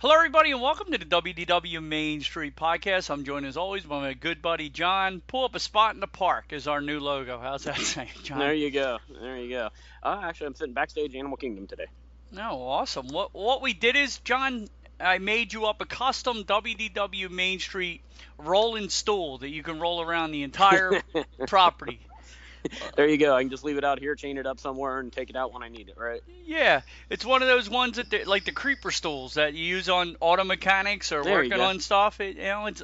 Hello, everybody, and welcome to the WDW Main Street Podcast. I'm joined as always by my good buddy John. Pull up a spot in the park is our new logo. How's that sound, John? There you go. There you go. Uh, actually, I'm sitting backstage Animal Kingdom today. No, awesome. What what we did is, John, I made you up a custom WDW Main Street rolling stool that you can roll around the entire property. there you go. I can just leave it out here, chain it up somewhere, and take it out when I need it. Right? Yeah, it's one of those ones that they, like the creeper stools that you use on auto mechanics or There working on stuff. It, you know, it's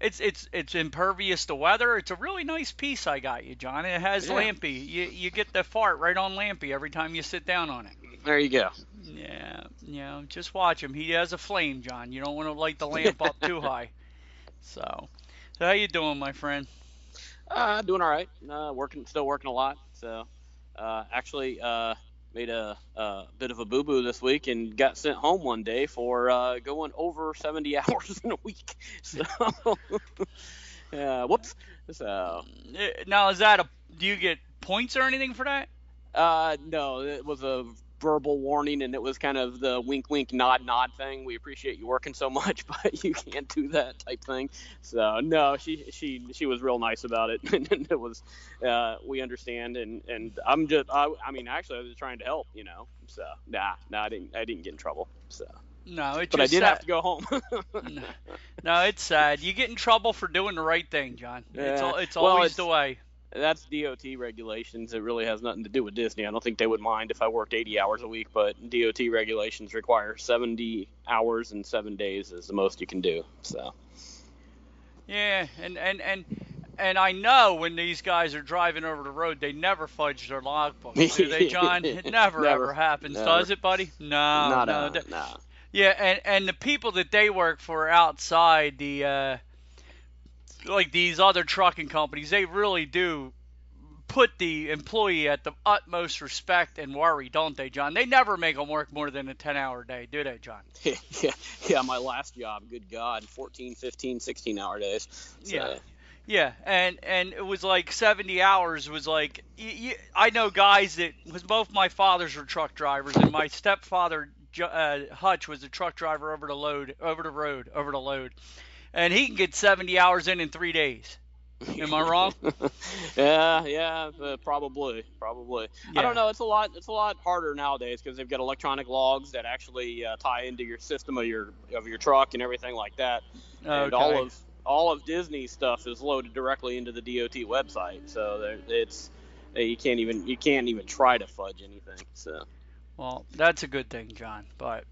it's it's it's impervious to weather. It's a really nice piece I got you, John. It has Yeah. Lampy. You you get the fart right on Lampy every time you sit down on it. There you go. Yeah, you know, just watch him. He has a flame, John. You don't want to light the lamp up too high. So, so how you doing, my friend? Uh, doing all right. Uh, working, still working a lot. So, uh, actually, uh, made a, a bit of a boo boo this week and got sent home one day for uh, going over 70 hours in a week. So, uh, whoops. So, Now, is that a? Do you get points or anything for that? Uh, no, it was a verbal warning, and it was kind of the wink, wink, nod, nod thing. We appreciate you working so much, but you can't do that type thing. So no, she she she was real nice about it, and it was uh, we understand, and and I'm just I, I mean actually I was trying to help, you know. So nah, nah, I didn't I didn't get in trouble. So, No, it's but I did sad. have to go home. no, no, it's sad. You get in trouble for doing the right thing, John. It's Yeah. it's Well, always it's- the way. That's DOT regulations. It really has nothing to do with Disney. I don't think they would mind if I worked 80 hours a week, but DOT regulations require 70 hours and seven days is the most you can do. So Yeah, and and and and I know when these guys are driving over the road, they never fudge their logbook, do they, John? It never, Never. ever happens, Never. does it, buddy? No, not no. a, nah. Yeah, and and the people that they work for outside the uh, like these other trucking companies, they really do put the employee at the utmost respect and worry, don't they, John? They never make them work more than a 10-hour day, do they, John? yeah, yeah, my last job, good God, 14, 15, 16 hour days. So, Yeah. Yeah, and and it was like 70 hours was like I know guys that was both my fathers were truck drivers and my stepfather uh, Hutch was a truck driver over the load over the road over the load, and he can get 70 hours in in three days. Am I wrong? yeah, yeah, uh, probably, probably. Yeah. I don't know. It's a lot. It's a lot harder nowadays because they've got electronic logs that actually uh, tie into your system of your of your truck and everything like that. Okay. And all of all of Disney stuff is loaded directly into the DOT website, so there, it's uh, you can't even you can't even try to fudge anything. So Well, that's a good thing, John. But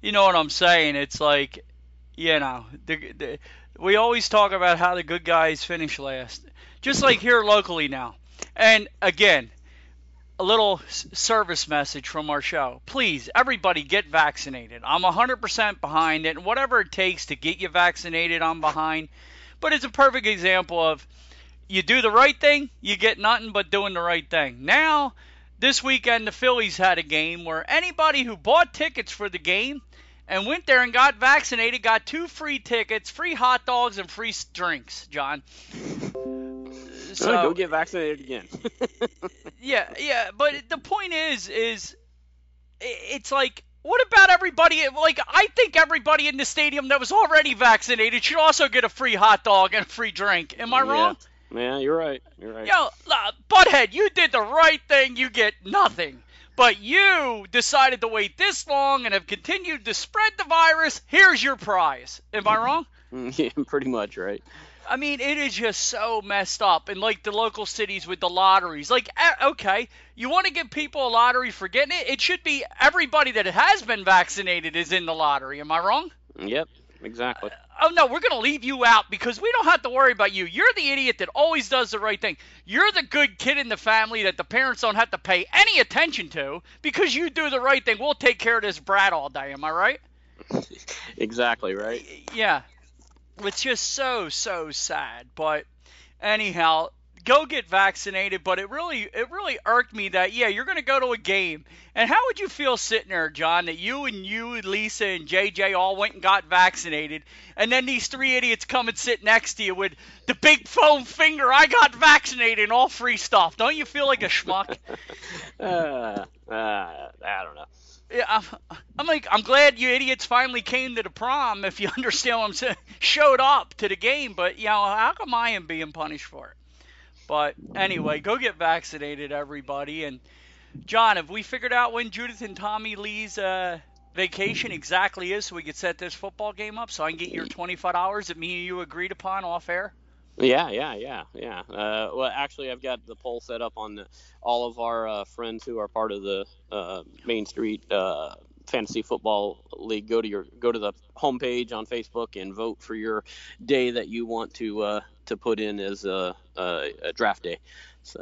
you know what I'm saying? It's like, you know, the, the, we always talk about how the good guys finish last, just like here locally now. And again, a little service message from our show. Please, everybody get vaccinated. I'm 100% behind it. And whatever it takes to get you vaccinated, I'm behind. But it's a perfect example of you do the right thing, you get nothing but doing the right thing. Now, this weekend the Phillies had a game where anybody who bought tickets for the game and went there and got vaccinated got two free tickets, free hot dogs, and free drinks. John. So go get vaccinated again. yeah, yeah, but the point is, is it's like what about everybody? Like, I think everybody in the stadium that was already vaccinated should also get a free hot dog and a free drink. Am I yeah. wrong? Yeah, you're right. You're right. Yo, uh, Butthead, you did the right thing. You get nothing. But you decided to wait this long and have continued to spread the virus. Here's your prize. Am I wrong? yeah, pretty much, right? I mean, it is just so messed up. And like the local cities with the lotteries, like, okay, you want to give people a lottery for getting it? It should be everybody that has been vaccinated is in the lottery. Am I wrong? Yep, exactly. Uh, oh no, we're gonna leave you out because we don't have to worry about you. You're the idiot that always does the right thing. You're the good kid in the family that the parents don't have to pay any attention to because you do the right thing. We'll take care of this brat all day. Am I right? exactly right. Yeah it's just so so sad. But anyhow, go get vaccinated. But it really it really irked me that yeah, you're going to go to a game, and how would you feel sitting there, John, that you and you and Lisa and JJ all went and got vaccinated, and then these three idiots come and sit next to you with the big foam finger, I got vaccinated, and all free stuff. Don't you feel like a schmuck? uh, uh, I don't know yeah, I'm, I'm like, I'm glad you idiots finally came to the prom. If you understand what I'm saying, showed up to the game. But you know, how come I am being punished for it? But anyway, go get vaccinated, everybody. And John, have we figured out when Judith and Tommy Lee's uh, vacation exactly is, so we could set this football game up, so I can get your 25 hours that me and you agreed upon off air? Yeah, yeah, yeah, yeah. Uh, well, actually, I've got the poll set up on the, all of our uh, friends who are part of the uh, Main Street uh, Fantasy Football League. Go to your go to the homepage on Facebook and vote for your day that you want to uh, to put in as a, a, a draft day. So.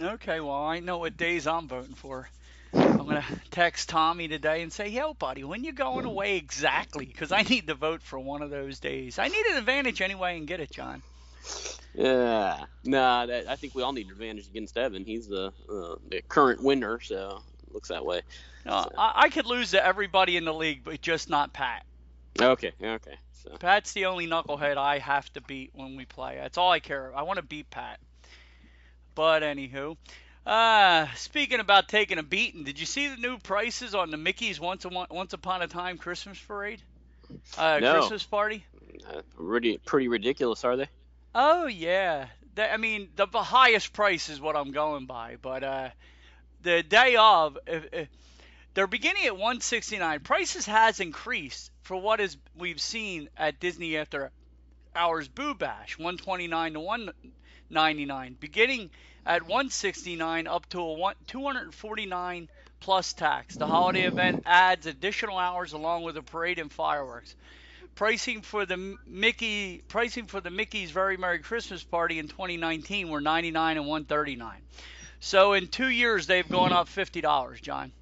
Okay, well, I know what days I'm voting for. I'm gonna text Tommy today and say, "Yo, buddy, when you going away exactly? Because I need to vote for one of those days. I need an advantage anyway and get it, John." Yeah, nah. That, I think we all need an advantage against Evan. He's the uh, the current winner, so looks that way. Uh, so. I, I, could lose to everybody in the league, but just not Pat. Okay, okay. So. Pat's the only knucklehead I have to beat when we play. That's all I care. I want to beat Pat. But anywho, uh, speaking about taking a beating, did you see the new prices on the Mickey's Once a Once Upon a Time Christmas parade? Uh, no. Christmas party. Uh, pretty pretty ridiculous, are they? Oh yeah, I mean the, the highest price is what I'm going by, but uh, the day of, if, if they're beginning at 169. Prices has increased for what is we've seen at Disney after hours Boo Bash, 129 to 199, beginning at 169 up to a one, 249 plus tax. The holiday event adds additional hours along with a parade and fireworks pricing for the Mickey pricing for the Mickey's Very Merry Christmas Party in 2019 were 99 and 139. So in two years they've gone up fifty dollars, John.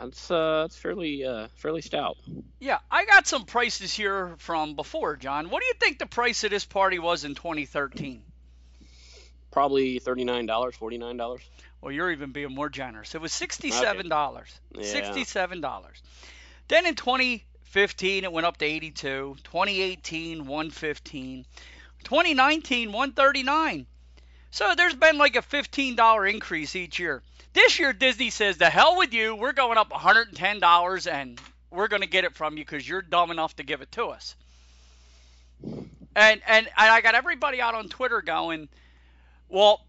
That's uh, that's fairly uh, fairly stout. Yeah, I got some prices here from before, John. What do you think the price of this party was in 2013? Probably thirty-nine dollars, forty-nine dollars. Well, you're even being more generous. It was sixty-seven dollars. Okay. Sixty-seven dollars. Then in 2015 it went up to 82. 2018 115. 2019 139. So there's been like a $15 increase each year. This year Disney says the hell with you. We're going up $110 and we're going to get it from you because you're dumb enough to give it to us. And and I got everybody out on Twitter going, well,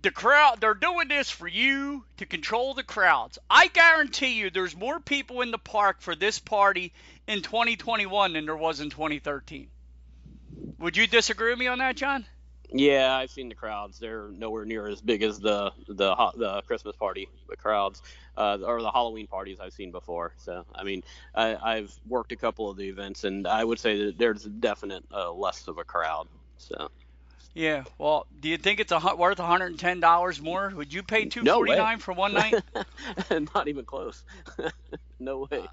the crowd they're doing this for you to control the crowds. I guarantee you there's more people in the park for this party in 2021 than there was in 2013. Would you disagree with me on that, John? Yeah, I've seen the crowds. They're nowhere near as big as the the the Christmas party the crowds uh, or the Halloween parties I've seen before. So I mean, I, have worked a couple of the events, and I would say that there's definite uh, less of a crowd. So. Yeah. Well, do you think it's a, worth $110 more? Would you pay 249 no for one night? Not even close. no way.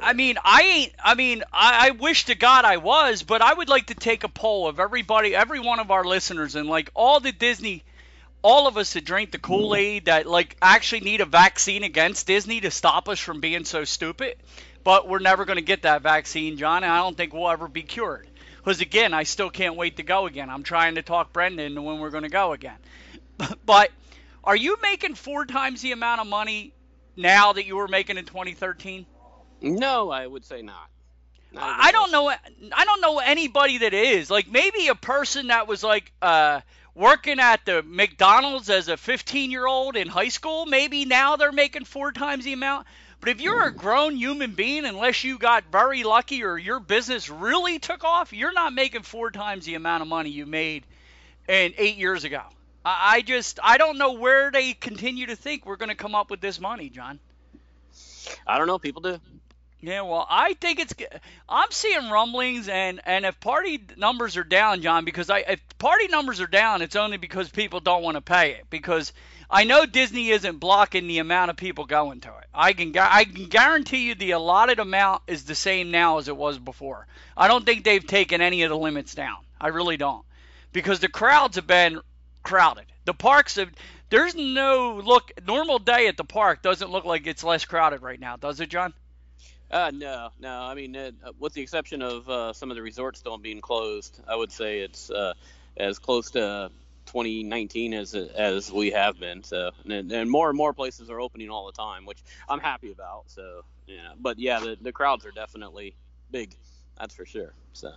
I mean, I ain't. I mean, I, I, wish to God I was, but I would like to take a poll of everybody, every one of our listeners, and like all the Disney, all of us that drink the Kool Aid that like actually need a vaccine against Disney to stop us from being so stupid. But we're never going to get that vaccine, John, and I don't think we'll ever be cured. Because again, I still can't wait to go again. I'm trying to talk Brendan into when we're going to go again. But are you making four times the amount of money now that you were making in 2013? No, I would say not. not I don't know. I don't know anybody that is like maybe a person that was like uh, working at the McDonald's as a 15 year old in high school. Maybe now they're making four times the amount. But if you're a grown human being, unless you got very lucky or your business really took off, you're not making four times the amount of money you made in eight years ago. I just I don't know where they continue to think we're going to come up with this money, John. I don't know. People do. Yeah, well, I think it's. I'm seeing rumblings, and and if party numbers are down, John, because I if party numbers are down, it's only because people don't want to pay it. Because I know Disney isn't blocking the amount of people going to it. I can I can guarantee you the allotted amount is the same now as it was before. I don't think they've taken any of the limits down. I really don't, because the crowds have been crowded. The parks have. There's no look. Normal day at the park doesn't look like it's less crowded right now, does it, John? Uh, no, no. I mean, uh, with the exception of uh, some of the resorts still being closed, I would say it's uh, as close to 2019 as as we have been. So, and, and, more and more places are opening all the time, which I'm happy about. So, yeah. But yeah, the the crowds are definitely big. That's for sure. So.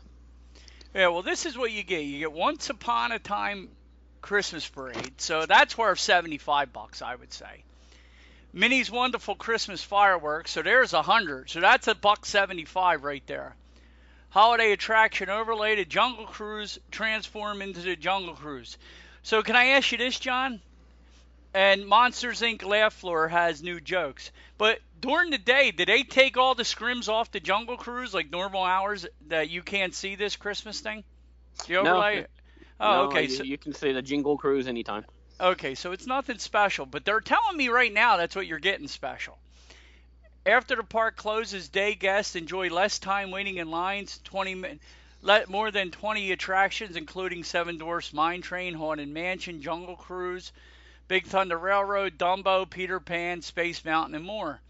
Yeah, well, this is what you get. You get once upon a time Christmas parade. So that's worth 75 bucks, I would say. Minnie's Wonderful Christmas Fireworks. So there's a hundred. So that's a buck 75 right there. Holiday attraction overlay to Jungle Cruise transform into the Jungle Cruise. So can I ask you this, John? And Monsters Inc. Laugh Floor has new jokes. But during the day, did they take all the scrims off the Jungle Cruise like normal hours that you can't see this Christmas thing? The overlay? No. Oh, no, okay. You, so you can see the Jingle Cruise anytime. Okay, so it's nothing special, but they're telling me right now that's what you're getting special. After the park closes, day guests enjoy less time waiting in lines. 20 minutes. Let more than 20 attractions, including Seven Dwarfs Mine Train, Haunted Mansion, Jungle Cruise, Big Thunder Railroad, Dumbo, Peter Pan, Space Mountain, and more.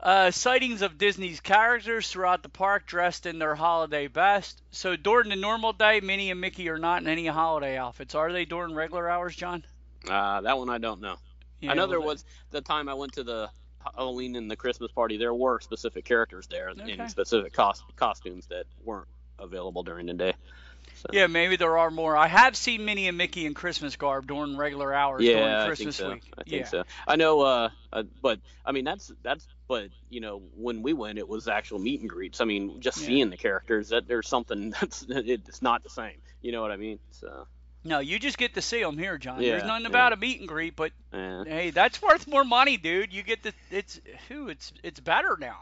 Uh, sightings of Disney's characters throughout the park dressed in their holiday best. So during the normal day, Minnie and Mickey are not in any holiday outfits. Are they during regular hours, John? Uh, that one I don't know. Yeah, I know well, there was the time I went to the Halloween and the Christmas party. There were specific characters there okay. in specific cost- costumes that weren't available during the day. So. Yeah, maybe there are more. I have seen Minnie and Mickey in Christmas garb during regular hours yeah, during Christmas I week. I think yeah. so. I know, uh, uh, but I mean that's that's but you know when we went, it was actual meet and greets. I mean, just yeah. seeing the characters, that there's something that's it's not the same. You know what I mean? So. No, you just get to see them here, John. Yeah, There's nothing about a meet and greet, but yeah. hey, that's worth more money, dude. You get the it's who it's it's better now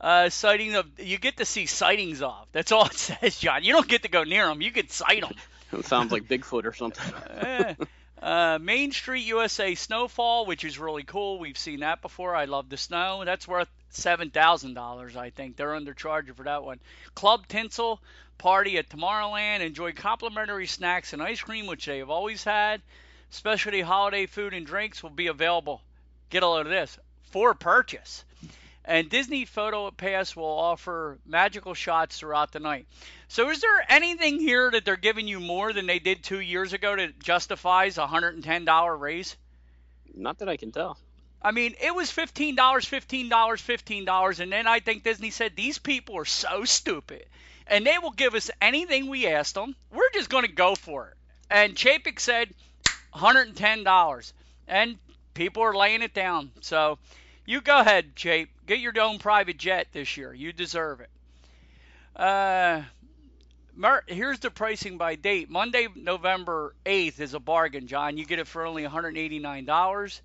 uh, sighting of you get to see sightings of. That's all it says, John. You don't get to go near them. You can sight them. it sounds like Bigfoot or something. Uh, Main Street USA Snowfall, which is really cool. We've seen that before. I love the snow. That's worth seven thousand dollars. I think they're undercharging for that one. Club Tinsel party at Tomorrowland. Enjoy complimentary snacks and ice cream, which they have always had. Specialty holiday food and drinks will be available. Get a load of this for purchase. And Disney Photo Pass will offer magical shots throughout the night. So, is there anything here that they're giving you more than they did two years ago that justifies a $110 raise? Not that I can tell. I mean, it was $15, $15, $15, and then I think Disney said these people are so stupid, and they will give us anything we ask them. We're just going to go for it. And Chapek said $110, and people are laying it down. So, you go ahead, Chape. Get your own private jet this year. You deserve it. Uh, here's the pricing by date. Monday, November 8th is a bargain, John. You get it for only $189.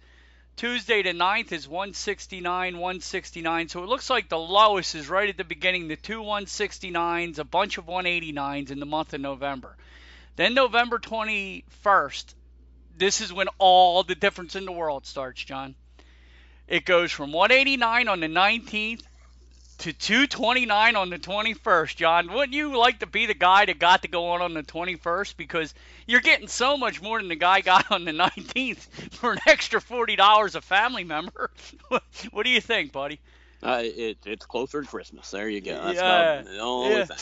Tuesday the 9th is 169, 169. So it looks like the lowest is right at the beginning, the two 169s, a bunch of 189s in the month of November. Then November 21st, this is when all the difference in the world starts, John. It goes from 189 on the 19th to 229 on the 21st, John. Wouldn't you like to be the guy that got to go on on the 21st? Because you're getting so much more than the guy got on the 19th for an extra forty dollars a family member. what do you think, buddy? Uh, it, it's closer to Christmas. There you go. That's Yeah. the only Yeah. thing.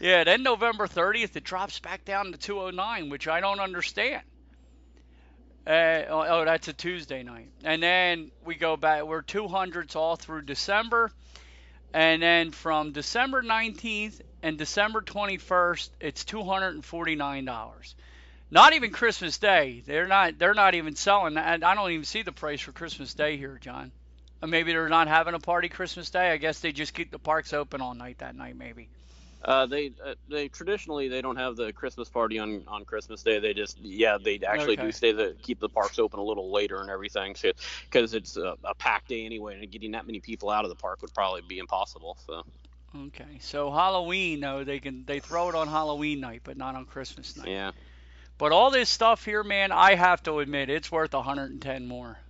Yeah, then November 30th it drops back down to 209, which I don't understand. Uh, oh, oh, that's a Tuesday night. And then we go back. We're 200s all through December. And then from December 19th and December 21st, it's $249. Not even Christmas Day. They're not. They're not even selling. And I don't even see the price for Christmas Day here, John. Or maybe they're not having a party Christmas Day. I guess they just keep the parks open all night that night, maybe. Uh, they uh, they traditionally they don't have the Christmas party on, on Christmas Day. They just yeah they actually Okay. do stay the keep the parks open a little later and everything because it's a, a packed day anyway and getting that many people out of the park would probably be impossible. So Okay, so Halloween, though they can they throw it on Halloween night, but not on Christmas night. yeah, But all this stuff here, man, I have to admit, it's worth 110 more.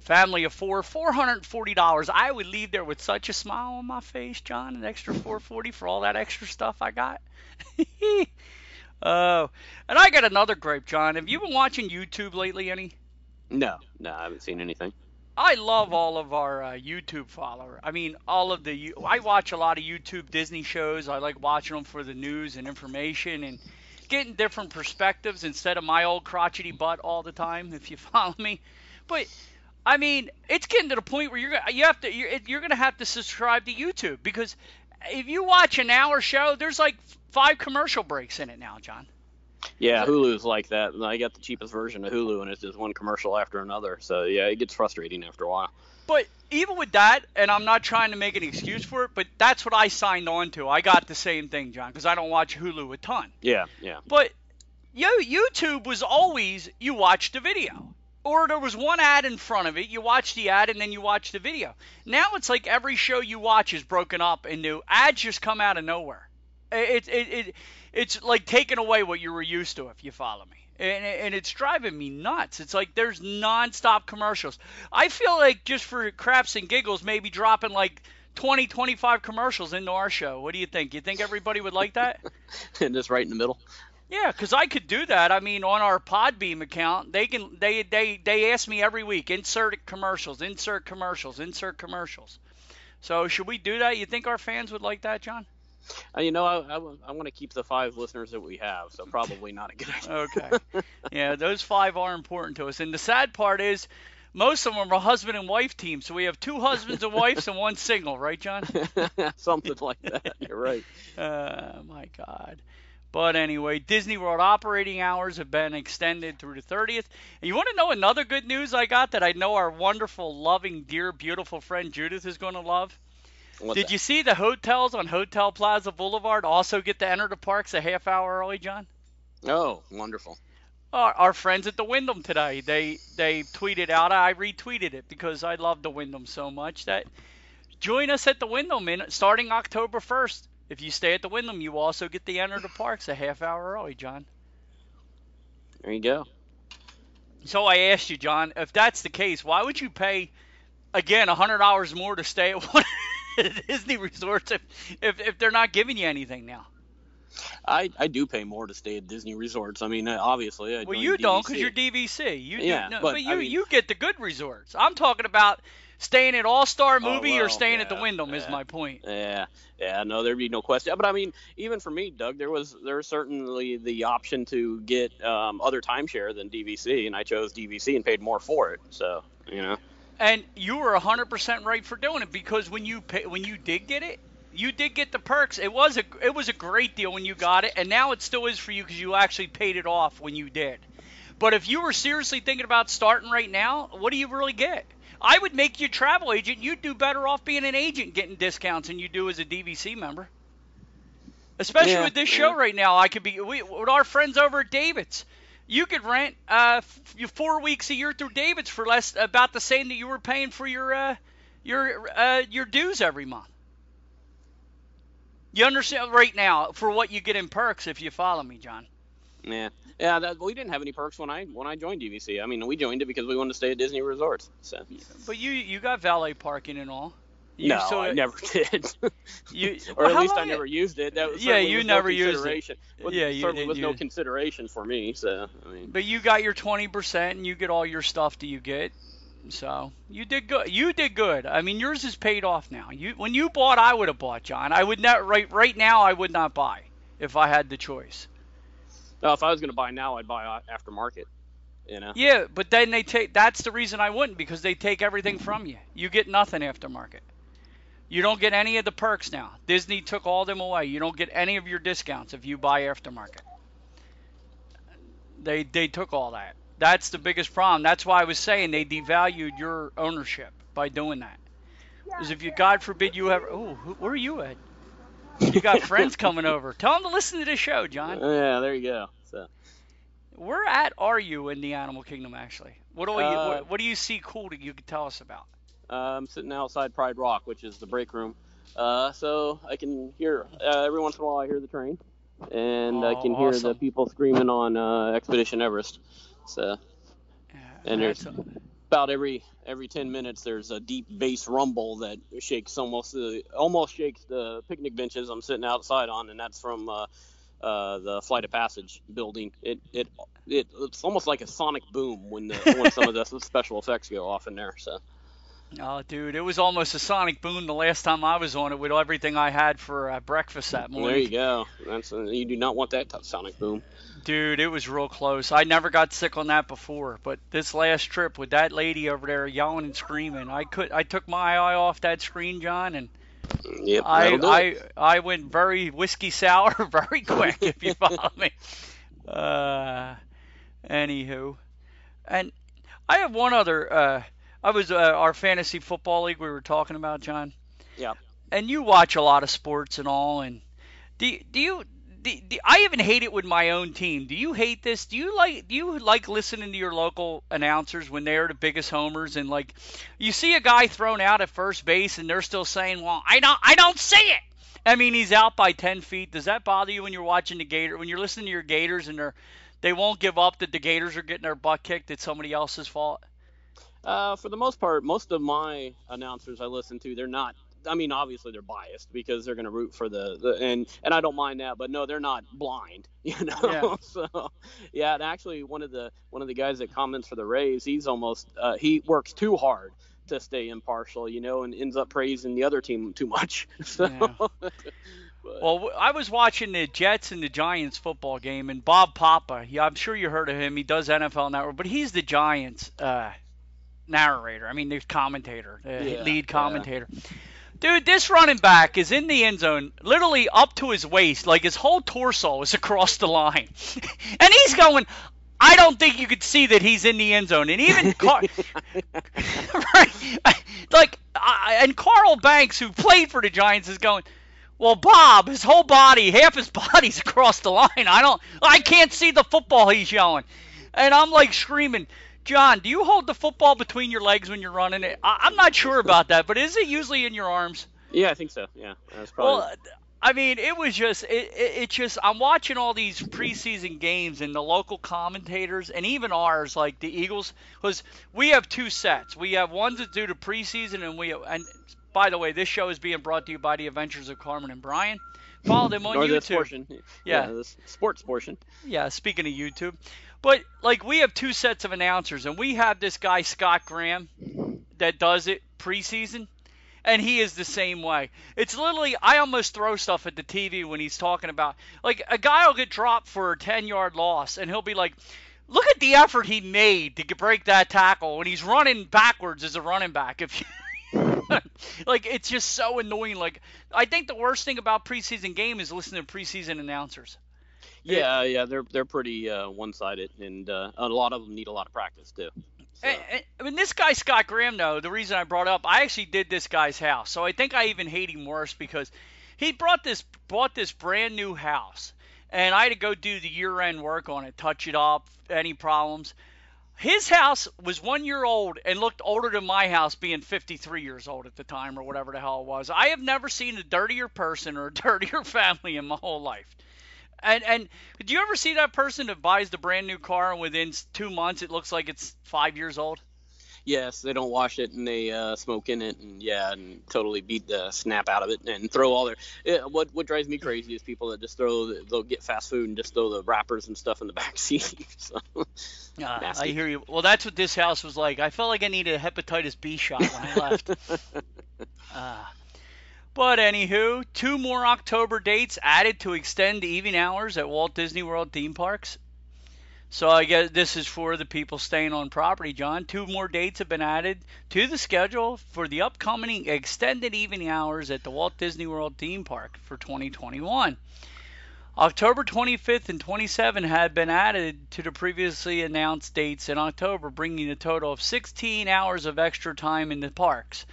Family of four, 440 dollars. I would leave there with such a smile on my face, John. An extra 440 for all that extra stuff I got. Oh, and I got another gripe, John. Have you been watching YouTube lately? Any? no no I haven't seen anything. I love all of our uh, YouTube follower. I mean, all of the. I watch a lot of YouTube Disney shows. I like watching them for the news and information and getting different perspectives instead of my old crotchety butt all the time. If you follow me, but I mean, it's getting to the point where you're gonna you have to you're, you're gonna have to subscribe to YouTube because if you watch an hour show, there's like five commercial breaks in it now, John. Yeah, Hulu's like that. I got the cheapest version of Hulu and it's just one commercial after another. So yeah, it gets frustrating after a while. But even with that, and I'm not trying to make an excuse for it, but that's what I signed on to. I got the same thing, John, because I don't watch Hulu a ton. Yeah yeah. But yo, YouTube was always you watched the video. Or there was one ad in front of it, you watch the ad and then you watch the video. Now it's like every show you watch is broken up into ads just come out of nowhere. It, it, it, it's like taking away what you were used to, if you follow me. And, and it's driving me nuts. It's like there's nonstop commercials. I feel like just for craps and giggles, maybe dropping like 20, 25 commercials into our show. What do you think? You think everybody would like that? and just right in the middle. Yeah, because I could do that. I mean, on our Podbean account, they can they they they ask me every week, insert commercials, insert commercials, insert commercials. So should we do that? You think our fans would like that, John? Uh, you know, I, I, want to keep the five listeners that we have, so probably not a good idea. Okay. yeah, those five are important to us. And the sad part is, most of them are husband and wife teams. So we have two husbands and wives and one single, right, John? Something like that. You're right. Uh, my God. But anyway, Disney World operating hours have been extended through the 30th. And you want to know another good news I got that I know our wonderful, loving, dear, beautiful friend Judith is going to love? Did that? you see the hotels on Hotel Plaza Boulevard also get to enter the parks a half hour early, John? Oh, wonderful. Our, our friends at the Wyndham today, they they tweeted out. I retweeted it because I love the Wyndham so much that join us at the Wyndham in, starting October 1st. If you stay at the Wyndham, you also get the enter the parks a half hour early, John. There you go. So I asked you, John, if that's the case, why would you pay again a hundred dollars more to stay at one Disney resorts if, if if they're not giving you anything now? I, I do pay more to stay at Disney resorts. I mean, uh, obviously. I Well, you don't because you're DVC. You Yeah, do, no, but, but, I you mean- you get the good resorts. I'm talking about staying at All Star Oh, Movie or well, staying at the yeah, Wyndham is my point. Yeah, yeah, no, there'd be no question. But I mean, even for me, Doug, there was there was certainly the option to get um, other timeshare than DVC, and I chose DVC and paid more for it. So you know, And you were 100% right for doing it because when you pay, when you did get it, you did get the perks. It was a it was a great deal when you got it, and now it still is for you because you actually paid it off when you did. But if you were seriously thinking about starting right now, what do you really get? I would make you a travel agent. You'd do better off being an agent getting discounts than you do as a DVC member. Especially Yeah, with this show right now, I could be we, with our friends over at David's. You could rent uh, f- four weeks a year through David's for less, about the same that you were paying for your uh, your uh, your dues every month. You understand right now for what you get in perks if you follow me, John. Yeah, yeah. That, we didn't have any perks when I when I joined DVC. I mean, we joined it because we wanted to stay at Disney resorts. So But you you got valet parking and all. You no, I never did. You, or at least I never used it. That was Yeah, you never no used it. Was, Yeah, you certainly was no consideration for me. So I mean, But you got your 20% and you get all your stuff that you get. So you did good. You did good. I mean, yours is paid off now. You when you bought, I would have bought, John. I would not right right now. I would not buy if I had the choice. No, if I was going to buy now, I'd buy uh, aftermarket. You know. Yeah, but then they take. That's the reason I wouldn't because they take everything from you. You get nothing aftermarket. You don't get any of the perks now. Disney took all them away. You don't get any of your discounts if you buy aftermarket. They they took all that. That's the biggest problem. That's why I was saying they devalued your ownership by doing that. Because if you, God forbid, you ever, oh, where are you at? You got friends coming over. Tell them to listen to the show, John. Yeah, there you go. So Where at are you in the animal kingdom, actually? What do you Uh, what, what do you see cool that you could tell us about? uh, I'm sitting outside Pride Rock, which is the break room. Uh, so I can hear uh, every once in a while I hear the train, and I Oh, can hear the people screaming on uh, Expedition Everest. So Yeah, And there's- about every every 10 minutes there's a deep bass rumble that shakes almost the almost shakes the picnic benches I'm sitting outside on and that's from uh, uh, the Flight of Passage building. It, it it it's almost like a sonic boom when the when some of the special effects go off in there so. Oh, dude, it was almost a sonic boom the last time I was on it with everything I had for uh, breakfast that morning. there you go. That's uh, you do not want that t- sonic boom Dude, it was real close. I never got sick on that before, but this last trip with that lady over there yelling and screaming, I could I took my eye off that screen, John, and yep I I. I went very whiskey sour very quick if you follow me. Uh, anywho, and I have one other. Uh, I was uh, our fantasy football league we were talking about, John. Yeah. And you watch a lot of sports and all, and do do you? Do, do, I even hate it with my own team. Do you hate this? Do you like do you like listening to your local announcers when they're the biggest homers and like you see a guy thrown out at first base and they're still saying, "Well, I don't I don't see it." I mean, he's out by 10 feet. Does that bother you when you're watching the Gator when you're listening to your Gators and they're they won't give up that the Gators are getting their butt kicked? It's somebody else's fault. Uh, for the most part, most of my announcers I listen to, they're not. I mean, obviously they're biased because they're going to root for the, the and and I don't mind that, but no, they're not blind, you know. Yeah. so, yeah, and actually one of the one of the guys that comments for the Rays, he's almost uh, he works too hard to stay impartial, you know, and ends up praising the other team too much. So, Yeah. but- Well, I was watching the Jets and the Giants football game, and Bob Papa. Yeah, I'm sure you heard of him. He does NFL Network, but he's the Giants uh, narrator. I mean, the commentator, the Yeah, lead yeah. Dude, this running back is in the end zone, literally up to his waist, like his whole torso is across the line, and he's going. I don't think you could see that he's in the end zone, and even Car- right, like, I and Carl Banks, who played for the Giants, is going. Well, Bob, his whole body, half his body's across the line. I don't, I can't see the football he's yelling, and I'm like screaming, John, do you hold the football between your legs when you're running it? I, I'm not sure about that, but is it usually in your arms? yeah, I think so. Yeah, that's probably. Well, I mean, it was just, it, it, it just, I'm watching all these preseason games and the local commentators and even ours, like the Eagles, because we have two sets. We have ones that do the preseason, and we, and by the way, this show is being brought to you by the Adventures of Carmen and Brian. Follow them on or YouTube. this portion. Yeah. this sports portion. Yeah, speaking of YouTube. But like we have two sets of announcers and we have this guy Scott Graham that does it preseason and he is the same way. It's literally I almost throw stuff at the TV when he's talking about like a guy will get dropped for a 10-yard loss and he'll be like Look at the effort he made to break that tackle when he's running backwards as a running back. If you, like it's just so annoying. Like I think the worst thing about preseason game is listening to preseason announcers. Yeah, yeah, they're they're pretty uh, one-sided, and uh, a lot of them need a lot of practice too. So, And, and- I mean, this guy Scott Graham, though, the reason I brought up, I actually did this guy's house, so I think I even hate him worse because he brought this bought this brand new house, and I had to go do the year-end work on it, touch it up, any problems. His house was one year old and looked older than my house, being 53 years old at the time, or whatever the hell it was. I have never seen a dirtier person or a dirtier family in my whole life. And and do you ever see that person that buys the brand new car and within two months it looks like it's five years old? Yes, they don't wash it and they uh, smoke in it and yeah, and totally beat the snap out of it and throw all their. Yeah, what what drives me crazy is people that just throw the, they'll get fast food and just throw the wrappers and stuff in the back seat. so, uh, I hear you. Well, that's what this house was like. I felt like I needed a hepatitis B shot when I left. uh, but anywho, two more October dates added to extend evening hours at Walt Disney World theme parks. So I guess this is for the people staying on property, John. Two more dates have been added to the schedule for the upcoming extended evening hours at the Walt Disney World theme park for 2021. October 25th and 27th had been added to the previously announced dates in October, bringing a total of 16 hours of extra time in the parks.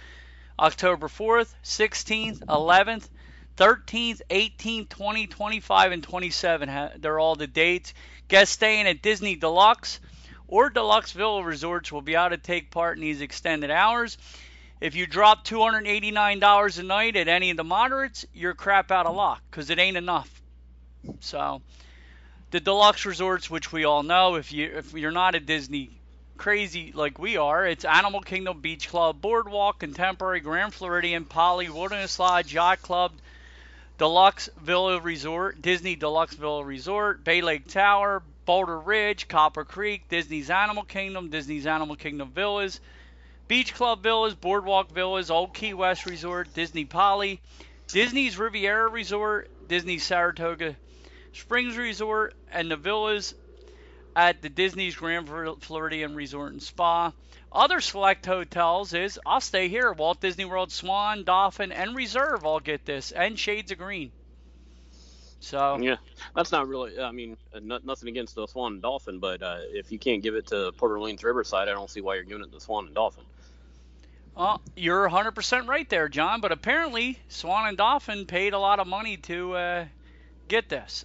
October 4th, 16th, 11th, 13th, 18th, 20, 25, and 27. They're all the dates. Guests staying at Disney Deluxe or Deluxe Villa Resorts will be able to take part in these extended hours. If you drop $289 a night at any of the moderates, you're crap out of luck because it ain't enough. So, the deluxe resorts, which we all know, if you if you're not a Disney crazy like we are, it's Animal Kingdom Beach Club, Boardwalk, Contemporary, Grand Floridian, Poly, Wilderness Lodge, Yacht Club, Deluxe Villa Resort, Disney Deluxe Villa Resort, Bay Lake Tower, Boulder Ridge, Copper Creek, Disney's Animal Kingdom, Disney's Animal Kingdom Villas, Beach Club Villas, Boardwalk Villas, Old Key West Resort, Disney Poly, Disney's Riviera Resort, Disney Saratoga Springs Resort, and the villas at the Disney's Grand Floridian Resort and Spa. Other select hotels is I'll stay here. Walt Disney World, Swan, Dolphin, and Reserve all get this, and Shades of Green. So yeah, that's not really. I mean, uh, nothing against the Swan and Dolphin, but uh, if you can't give it to Port Orleans Riverside, I don't see why you're giving it to Swan and Dolphin. Well, you're 100% right there, John. But apparently, Swan and Dolphin paid a lot of money to uh, get this.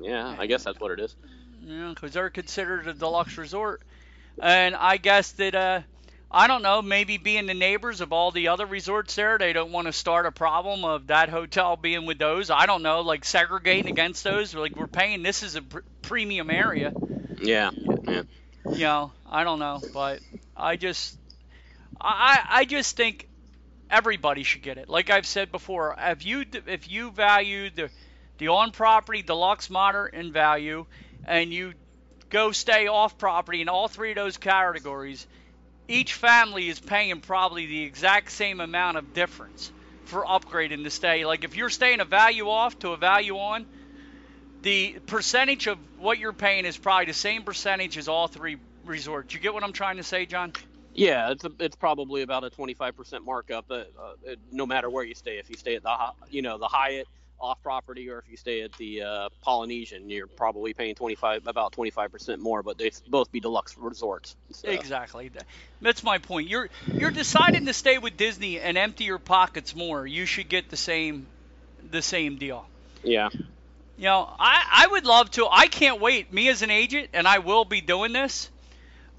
Yeah, I guess that's what it is. Yeah, because they're considered a deluxe resort. And I guess that, uh, I don't know, maybe being the neighbors of all the other resorts there, they don't want to start a problem of that hotel being with those. I don't know, like segregating against those. Like, we're paying, this is a pr- premium area. Yeah, yeah. You know, I don't know, but I just, I, I just think everybody should get it. Like I've said before, if you if you value the the on property deluxe moderate in value and you go stay off property in all three of those categories, each family is paying probably the exact same amount of difference for upgrading to stay. Like if you're staying a value off to a value on, the percentage of what you're paying is probably the same percentage as all three resorts. You get what I'm trying to say, John? Yeah, it's a, it's probably about a 25% markup, uh, uh, no matter where you stay. If you stay at the you know the Hyatt off property or if you stay at the uh, Polynesian, you're probably paying 25 about 25% more, but they both be deluxe resorts. So. Exactly. That's my point. You're you're deciding to stay with Disney and empty your pockets more. You should get the same the same deal. Yeah. You know, I I would love to. I can't wait. Me as an agent and I will be doing this.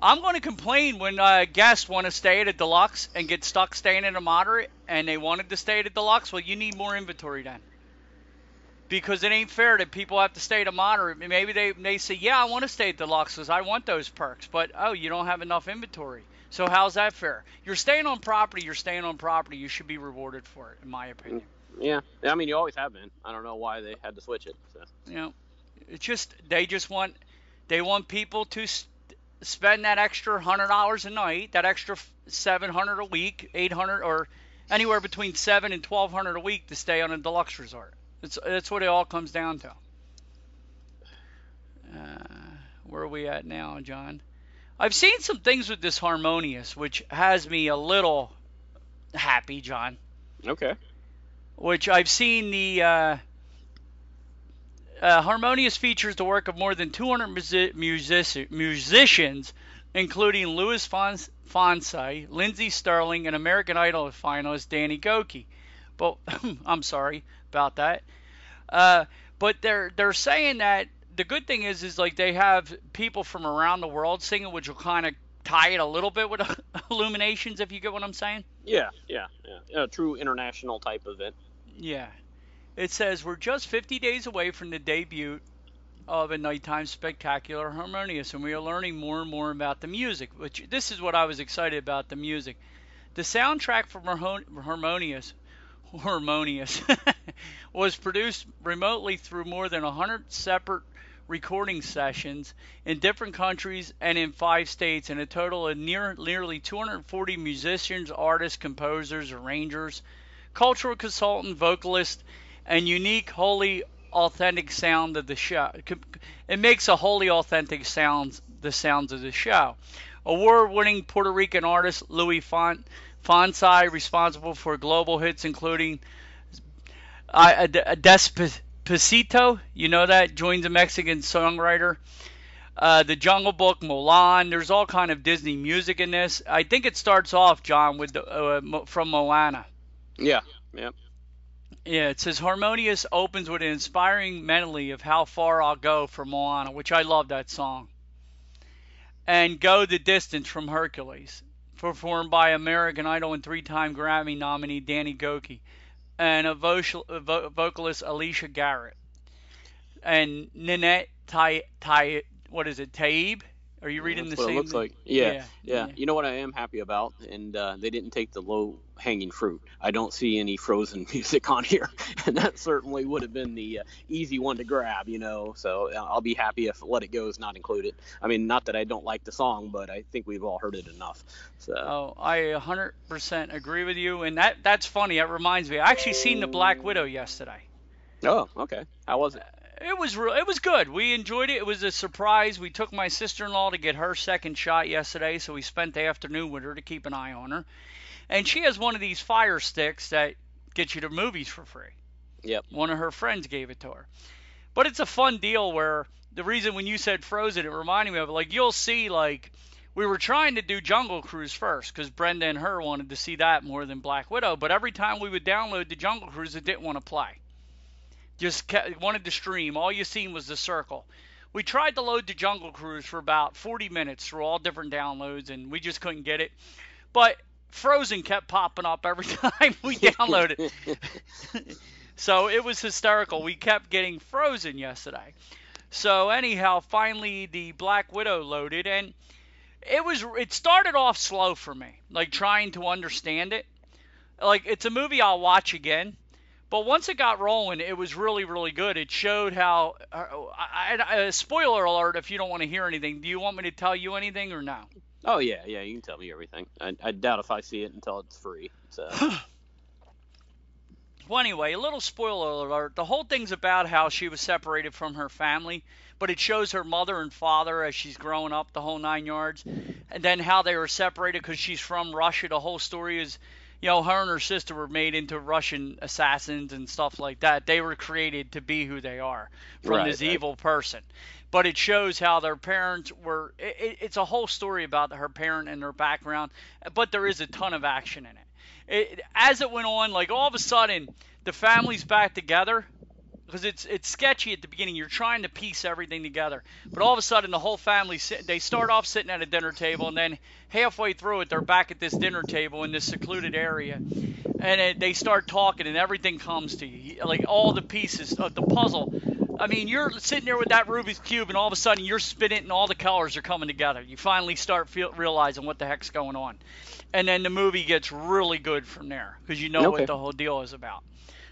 I'm going to complain when uh, guests want to stay at a deluxe and get stuck staying at a moderate and they wanted to stay at a deluxe. Well, you need more inventory then because it ain't fair that people have to stay to moderate. Maybe they they say, yeah, I want to stay at deluxe because I want those perks, but oh, you don't have enough inventory. So how's that fair? You're staying on property. You're staying on property. You should be rewarded for it, in my opinion. Yeah, I mean, you always have been. I don't know why they had to switch it. So. You know, it's just they just want they want people to spend that extra hundred dollars a night, that extra seven hundred a week, eight hundred, or anywhere between seven and twelve hundred a week to stay on a deluxe resort. That's that's what it all comes down to. Uh, where are we at now, John? I've seen some things with this harmonious, which has me a little happy, John. Okay. Which I've seen the uh, uh, harmonious features the work of more than 200 music- music- musicians, including Luis Fons- Fonsi, Lindsey Stirling, and American Idol finalist Danny Gokey. But I'm sorry, about that. Uh, but they're they're saying that the good thing is is like they have people from around the world singing, which will kind of tie it a little bit with Illuminations, if you get what I'm saying. Yeah, yeah, yeah. A true international type event. Yeah. It says we're just 50 days away from the debut of A Nighttime Spectacular Harmonious, and we are learning more and more about the music. Which this is what I was excited about the music. The soundtrack for Harmonious, Harmonious, was produced remotely through more than 100 separate recording sessions in different countries and in five states, and a total of near, nearly 240 musicians, artists, composers, arrangers, cultural consultant, vocalist, and unique, wholly authentic sound of the show. It makes a wholly authentic sounds the sounds of the show. Award-winning Puerto Rican artist Luis Font, Fonsi, responsible for global hits including uh, Despacito Pasito, you know that, joins a Mexican songwriter. Uh, the Jungle Book, Mulan. There's all kind of Disney music in this. I think it starts off, John, with the, uh, from Moana. Yeah, yeah. Yeah, it says Harmonious opens with an inspiring medley of How Far I'll Go from Moana, which I love that song. And Go the Distance from Hercules, performed by American Idol and three time Grammy nominee Danny Gokey and a vocal, vo- vocalist Alicia Garrett and Ninette Tai Tai what is it Taib? Are you reading That's the what same? It looks like yeah yeah, yeah. You know what I am happy about, and uh, they didn't take the low hanging fruit. I don't see any Frozen music on here, and that certainly would have been the uh, easy one to grab. You know, so uh, I'll be happy if Let It Go is not included. I mean, not that I don't like the song, but I think we've all heard it enough. So. Oh, I 100% agree with you, and that that's funny. That reminds me, I actually seen the Black Widow yesterday. Oh, okay. How was it? It was real. It was good. We enjoyed it. It was a surprise. We took my sister-in-law to get her second shot yesterday, so we spent the afternoon with her to keep an eye on her. And she has one of these fire sticks that gets you to movies for free. Yep. One of her friends gave it to her. But it's a fun deal where the reason when you said Frozen, it reminded me of it. like you'll see like we were trying to do Jungle Cruise first because Brenda and her wanted to see that more than Black Widow. But every time we would download the Jungle Cruise, it didn't want to play just kept, wanted to stream. All you seen was the circle. We tried to load the Jungle Cruise for about 40 minutes through all different downloads, and we just couldn't get it. But Frozen kept popping up every time we downloaded. so it was hysterical. We kept getting Frozen yesterday. So anyhow, finally the Black Widow loaded, and it was it started off slow for me, like trying to understand it. Like it's a movie I'll watch again but once it got rolling, it was really, really good. It showed how. Uh, I, I, spoiler alert! If you don't want to hear anything, do you want me to tell you anything or no? Oh yeah, yeah. You can tell me everything. I, I doubt if I see it until it's free. So. well, anyway, a little spoiler alert. The whole thing's about how she was separated from her family, but it shows her mother and father as she's growing up, the whole nine yards, and then how they were separated because she's from Russia. The whole story is you know, her and her sister were made into Russian assassins and stuff like that. They were created to be who they are from right, this right. evil person. But it shows how their parents were. It, it's a whole story about her parent and their background, but there is a ton of action in it. it. As it went on, like all of a sudden, the family's back together because it's it's sketchy at the beginning. You're trying to piece everything together, but all of a sudden the whole family sit, they start off sitting at a dinner table, and then halfway through it they're back at this dinner table in this secluded area, and it, they start talking, and everything comes to you, like all the pieces of the puzzle. I mean, you're sitting there with that Rubik's cube, and all of a sudden you're spinning it, and all the colors are coming together. You finally start feel, realizing what the heck's going on, and then the movie gets really good from there because you know Okay. what the whole deal is about.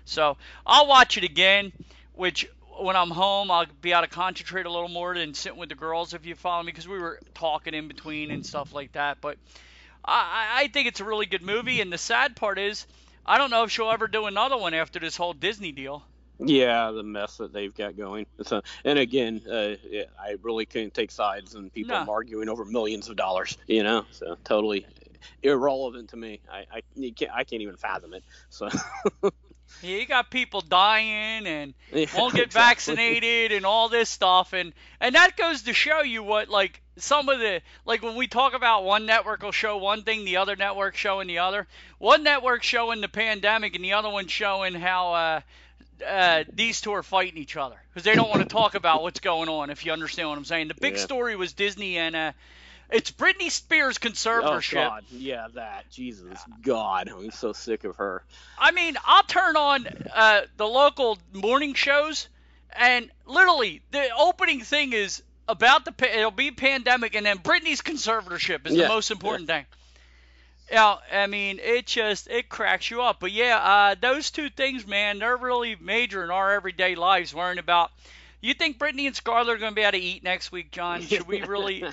So I'll watch it again, which when I'm home I'll be able to concentrate a little more than sitting with the girls if you follow me because we were talking in between and stuff like that. But I, I think it's a really good movie, and the sad part is I don't know if she'll ever do another one after this whole Disney deal. Yeah, the mess that they've got going. So, and again, uh, yeah, I really couldn't take sides, and people No. arguing over millions of dollars. You know, so totally irrelevant to me. I I, can't, I can't even fathom it. So. Yeah, you got people dying and Yeah, won't get exactly. vaccinated and all this stuff and and that goes to show you what like some of the like when we talk about one network will show one thing the other network showing the other one network showing the pandemic and the other one showing how uh uh, these two are fighting each other because they don't want to talk about what's going on. If you understand what I'm saying, the big Yeah. story was Disney and uh, it's Britney Spears' Oh conservatorship. God, yeah, that Jesus God, I'm so sick of her. I mean, I'll turn on uh, the local morning shows, and literally the opening thing is about the it'll be pandemic, and then Britney's conservatorship is Yeah, the most important thing. Yeah, I mean, it just it cracks you up. But yeah, uh, those two things, man, they're really major in our everyday lives. Worrying about. You think Britney and Scarlett are going to be able to eat next week, John? Should we really?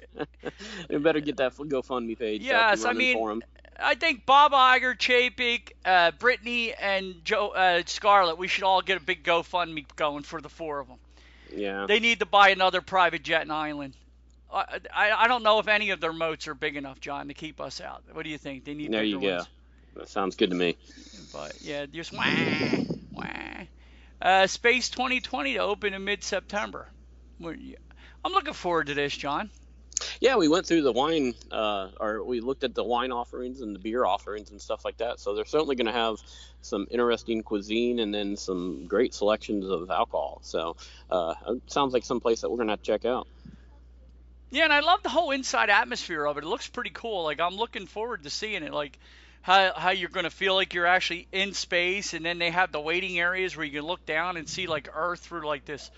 we better get that GoFundMe page. up Yes, and I mean. I think Bob Iger, Chapek, uh, Britney, and Joe uh, Scarlett, we should all get a big GoFundMe going for the four of them. yeah. They need to buy another private jet in Ireland. I, I, don't know if any of their moats are big enough, John, to keep us out. What do you think? They need there you go. ones. That sounds good to me. But yeah, just wah, wah. Uh, Space 220 to open in mid-September. I'm looking forward to this, John. Yeah, we went through the wine, uh, or we looked at the wine offerings and the beer offerings and stuff like that. So they're certainly going to have some interesting cuisine and then some great selections of alcohol. So uh, it sounds like some place that we're going to have to check out. Yeah, and I love the whole inside atmosphere of it. It looks pretty cool. Like I'm looking forward to seeing it. Like how how you're gonna feel like you're actually in space, and then they have the waiting areas where you can look down and see like Earth through like this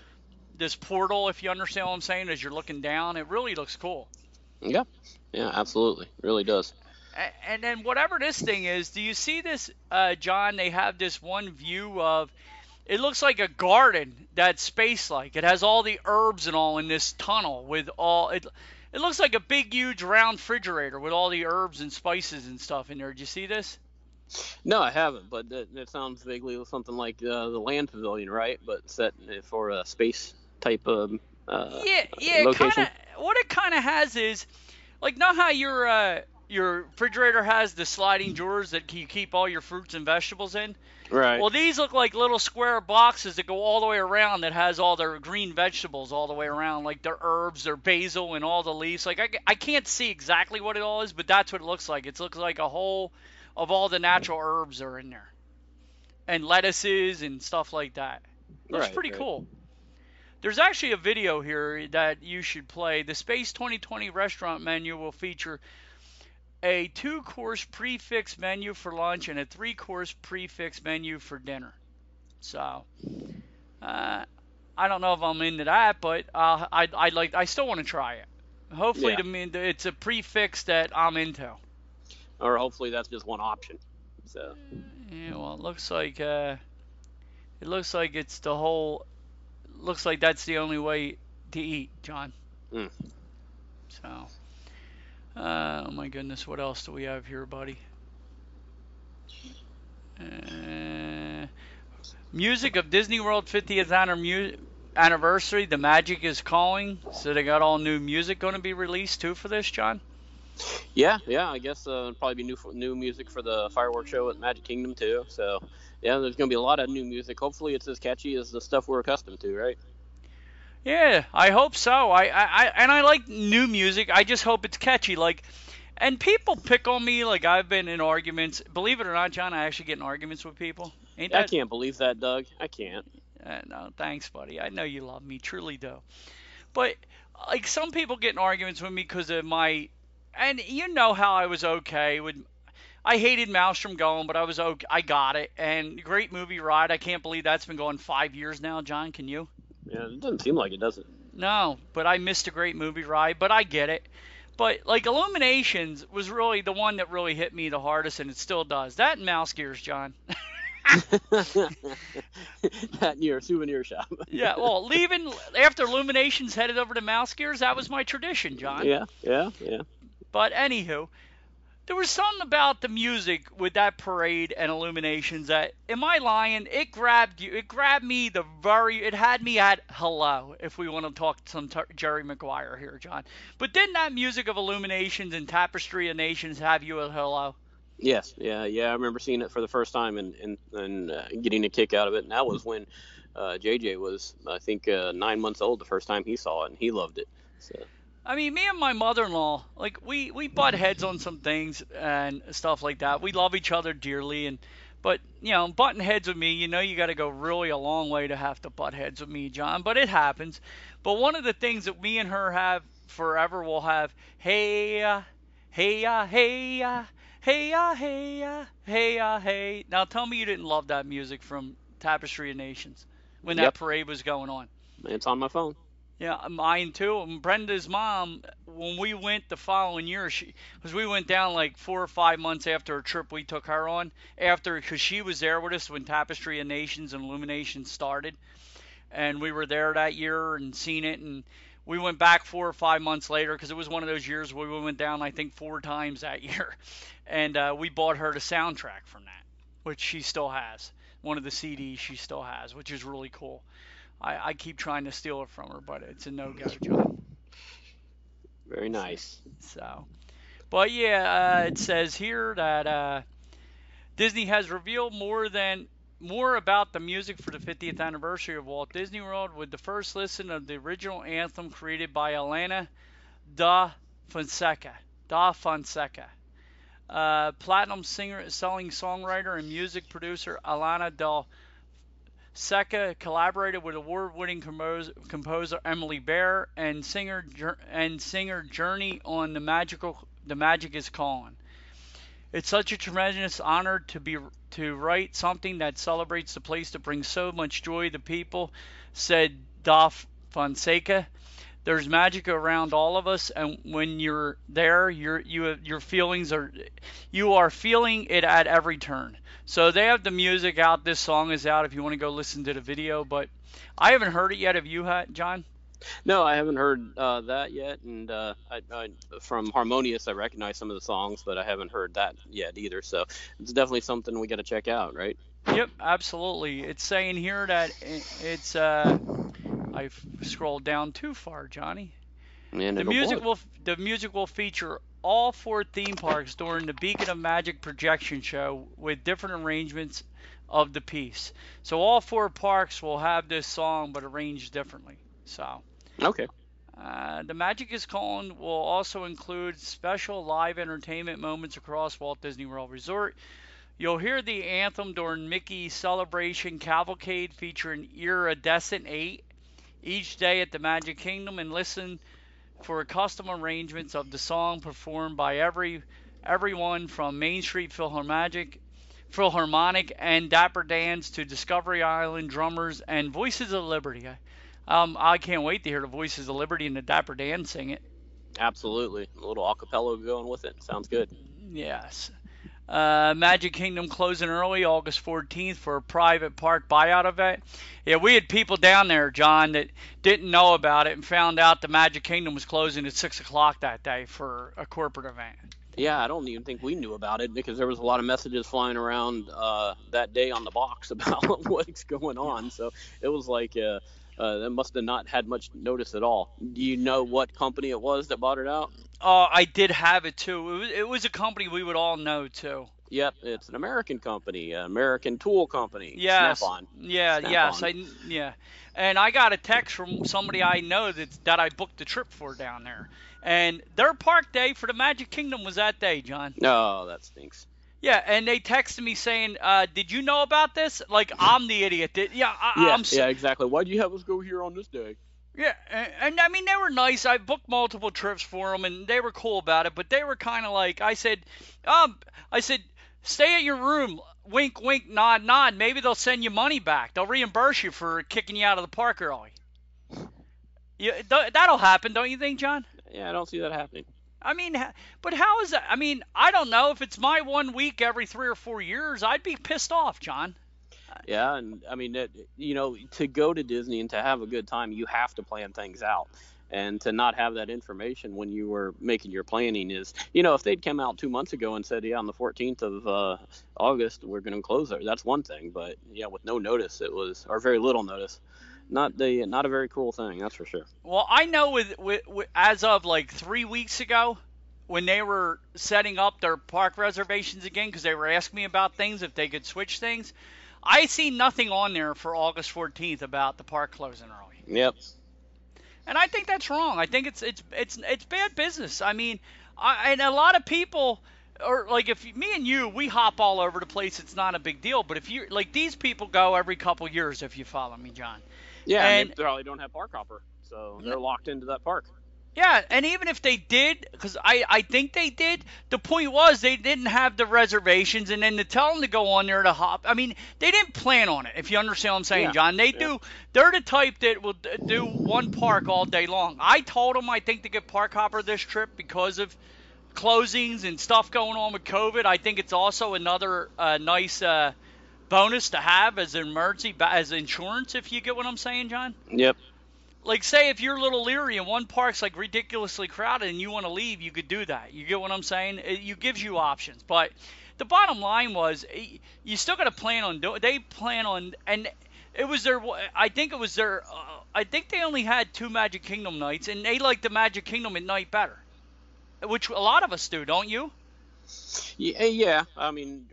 this portal. If you understand what I'm saying, as you're looking down, it really looks cool. Yeah, yeah, absolutely, really does. And then whatever this thing is, do you see this, uh, John? They have this one view of. It looks like a garden that's space-like. It has all the herbs and all in this tunnel with all. It, it looks like a big, huge, round refrigerator with all the herbs and spices and stuff in there. Did you see this? No, I haven't, but that, that sounds vaguely something like uh, the land pavilion, right? But set for a space type of uh, yeah, yeah. location. Kind of. What it kind of has is, like, know how your uh, your refrigerator has the sliding drawers that you keep all your fruits and vegetables in. Right. Well, these look like little square boxes that go all the way around that has all their green vegetables all the way around, like their herbs, their basil, and all the leaves. Like, I, I can't see exactly what it all is, but that's what it looks like. It looks like a whole of all the natural herbs are in there, and lettuces and stuff like that. Looks Right, pretty right. cool. There's actually a video here that you should play. The Space 220 restaurant menu will feature a two course prix fixe menu for lunch and a three course prix fixe menu for dinner. So, uh, I don't know if I'm into that, but uh, I I like I still want to try it. Hopefully, Yeah. to me, it's a prefix that I'm into. or hopefully that's just one option. So Yeah, well, it looks like uh, it looks like it's the whole. Looks like that's the only way to eat, John. Mm. So, uh, oh my goodness, what else do we have here, buddy? Uh, music of Disney World 50th anniver- anniversary. The Magic is calling, so they got all new music going to be released too for this, John. yeah, yeah, I guess uh, probably be new new music for the fireworks show at Magic Kingdom too. So yeah, there's gonna be a lot of new music. Hopefully it's as catchy as the stuff we're accustomed to, right? Yeah, I hope so. I, I, I and I like new music. I just hope it's catchy. Like, and people pick on me. Like I've been in arguments. Believe it or not, John, I actually get in arguments with people. Ain't I can't believe that, Doug. I can't. Uh, no, thanks, buddy. I know you love me, truly do. But like some people get in arguments with me because of my, and you know how I was okay with. I hated Maelstrom going, but I was okay. I got it, and great movie ride. I can't believe that's been going five years now, John. Can you? Yeah, it doesn't seem like it, does it? No, but I missed a great movie ride, but I get it. But like Illuminations was really the one that really hit me the hardest, and it still does. That and Mouse Gears, John. that near souvenir shop. yeah, well, leaving after Illuminations headed over to Mouse Gears, that was my tradition, John. yeah, yeah, yeah. But anywho, there was something about the music with that parade and Illuminations that, am I lying? It grabbed you. It grabbed me the very. It had me at hello. If we want to talk some t- Jerry Maguire here, John. But didn't that music of Illuminations and Tapestry of Nations have you at hello? Yes, yeah, yeah. I remember seeing it for the first time and and, and uh, getting a kick out of it. And that was when uh, JJ was, I think, uh, nine months old the first time he saw it, and he loved it. So I mean, me and my mother-in-law, like we we butt heads on some things and stuff like that. We love each other dearly, and but you know, butting heads with me, you know, you got to go really a long way to have to butt heads with me, John. But it happens. But one of the things that me and her have forever, will have, hey, uh, hey, uh, hey, uh, hey, uh, hey, uh, hey, uh, hey. Now tell me you didn't love that music from Tapestry of Nations. when that Yep. parade was going on. It's on my phone. Yeah, mine too. And Brenda's mom, when we went the following year, she because we went down like four or five months after a trip we took her on, after because she was there with us when Tapestry of Nations and Illumination started, and we were there that year and seen it, and we went back four or five months later because it was one of those years where we went down I think four times that year, and uh, we bought her the soundtrack from that, which she still has, one of the CDs she still has, which is really cool. I, I keep trying to steal it from her, but it's a no go, John. Very nice. So, but yeah, uh, it says here that uh, Disney has revealed more than more about the music for the 50th anniversary of Walt Disney World with the first listen of the original anthem created by Alana Da Fonseca. Da Fonseca. Uh, platinum singer, selling songwriter, and music producer Alana Del Seca collaborated with award-winning composer, Emily Bear and singer and singer Journey on the magical The Magic Is Calling. It's such a tremendous honor to be to write something that celebrates the place that brings so much joy to people," said Da Fonseca. There's magic around all of us, and when you're there, your you your feelings are you are feeling it at every turn. So they have the music out. This song is out if you want to go listen to the video. But I haven't heard it yet. Have you, John? No, I haven't heard uh, that yet, and uh, I, I, from Harmonious, I recognize some of the songs, but I haven't heard that yet either. So it's definitely something we got to check out, right? Yep, absolutely. It's saying here that it's. Uh, I've scrolled down too far, Johnny. Man, The music will the music will feature all four theme parks during the Beacon of Magic projection show with different arrangements of the piece. So all four parks will have this song but arranged differently. So Okay. uh, the Magic is Calling will also include special live entertainment moments across Walt Disney World Resort. You'll hear the anthem during Mickey's Celebration Cavalcade featuring Iridescent 8 each day at the Magic Kingdom and listen for custom arrangements of the song performed by every everyone from Main Street Philharmonic, Philharmonic and Dapper Dans to Discovery Island drummers and Voices of Liberty. Um, I can't wait to hear the Voices of Liberty and the Dapper Dan sing it. Absolutely. A little acapella going with it. Sounds good. Yes. Uh, Magic Kingdom closing early, August 14th, for a private park buyout event. Yeah, we had people down there, John, that didn't know about it and found out the Magic Kingdom was closing at 6 o'clock that day for a corporate event. Yeah, I don't even think we knew about it because there was a lot of messages flying around uh, that day on the box about what's going on. So it was like uh, uh, that must have not had much notice at all. Do you know what company it was that bought it out? Oh, I did have it too. It was, it was a company we would all know too. Yep, it's an American company, an American tool company. Yes. Snap-on. Yeah, Snap yes. I yeah. And I got a text from somebody I know that that I booked the trip for down there. And their park day for the Magic Kingdom was that day, John. No, that stinks. Yeah, and they texted me saying, uh, "Did you know about this?" Like I'm the idiot. That, yeah, I, Yeah, I'm. s- yeah, exactly. Why'd you have us go here on this day? Yeah, and, and I mean they were nice. I booked multiple trips for them, and they were cool about it. But they were kind of like, I said, um, I said, stay at your room. Wink, wink, nod, nod. Maybe they'll send you money back. They'll reimburse you for kicking you out of the park early. Yeah, th- that'll happen, don't you think, John? Yeah, I don't see that happening. I mean, but how is that? I mean, I don't know. If it's my one week every three or four years, I'd be pissed off, John. Yeah, and I mean, it, you know, to go to Disney and to have a good time, you have to plan things out. And to not have that information when you were making your planning is, you know, if they'd come out two months ago and said, yeah, on the 14th of uh, August we're going to close there, that's one thing. But yeah, with no notice, it was, or very little notice, not the, not a very cool thing, that's for sure. Well, I know with, with, with as of like three weeks ago, when they were setting up their park reservations again, because they were asking me about things if they could switch things, I see nothing on there for August 14th about the park closing early, Yep. and I think that's wrong. I think it's it's it's it's bad business. I mean, I, and a lot of people. Or like if me and you, we hop all over the place. It's not a big deal. But if you like these people go every couple years, if you follow me, John. Yeah, and And- they probably don't have park hopper, so they're locked into that park. Yeah, and even if they did, because I, I think they did, the point was they didn't have the reservations, and then to tell them to go on there to hop, I mean, they didn't plan on it. If you understand what I'm saying, Yeah, John, they yeah. do. They're the type that will do one park all day long. I told them I think to get park hopper this trip because of closings and stuff going on with COVID. I think it's also another uh, nice uh, bonus to have as an emergency, as insurance, if you get what I'm saying, John Yep. like say if you're a little leery and one park's like ridiculously crowded and you want to leave, you could do that. You get what I'm saying? It, you gives you options. But the bottom line was eh, you still got to plan on doing. They plan on and it was their. I think it was their. Uh, I think they only had two Magic Kingdom nights and they liked the Magic Kingdom at night better, which a lot of us do, don't you? Yeah, yeah. I mean,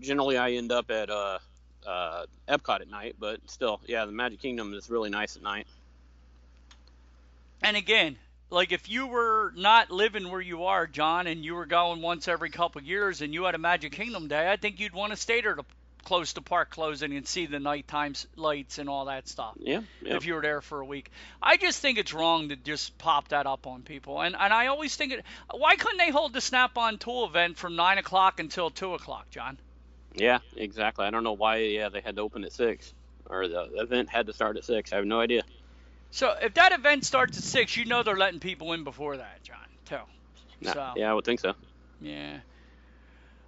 generally I end up at uh, uh, Epcot at night, but still, yeah, the Magic Kingdom is really nice at night. And again, like if you were not living where you are, John, and you were going once every couple of years, and you had a Magic Kingdom day, I think you'd want to stay there to close to park closing and see the nighttime lights and all that stuff. Yeah. yeah. If you were there for a week, I just think it's wrong to just pop that up on people. And and I always think it. Why couldn't they hold the Snap-on Tool event from nine o'clock until two o'clock, John? Yeah, exactly. I don't know why. Yeah, they had to open at six, or the event had to start at six. I have no idea. So if that event starts at six, you know they're letting people in before that, John. Tell. Nah, So. Yeah, I would think so. Yeah.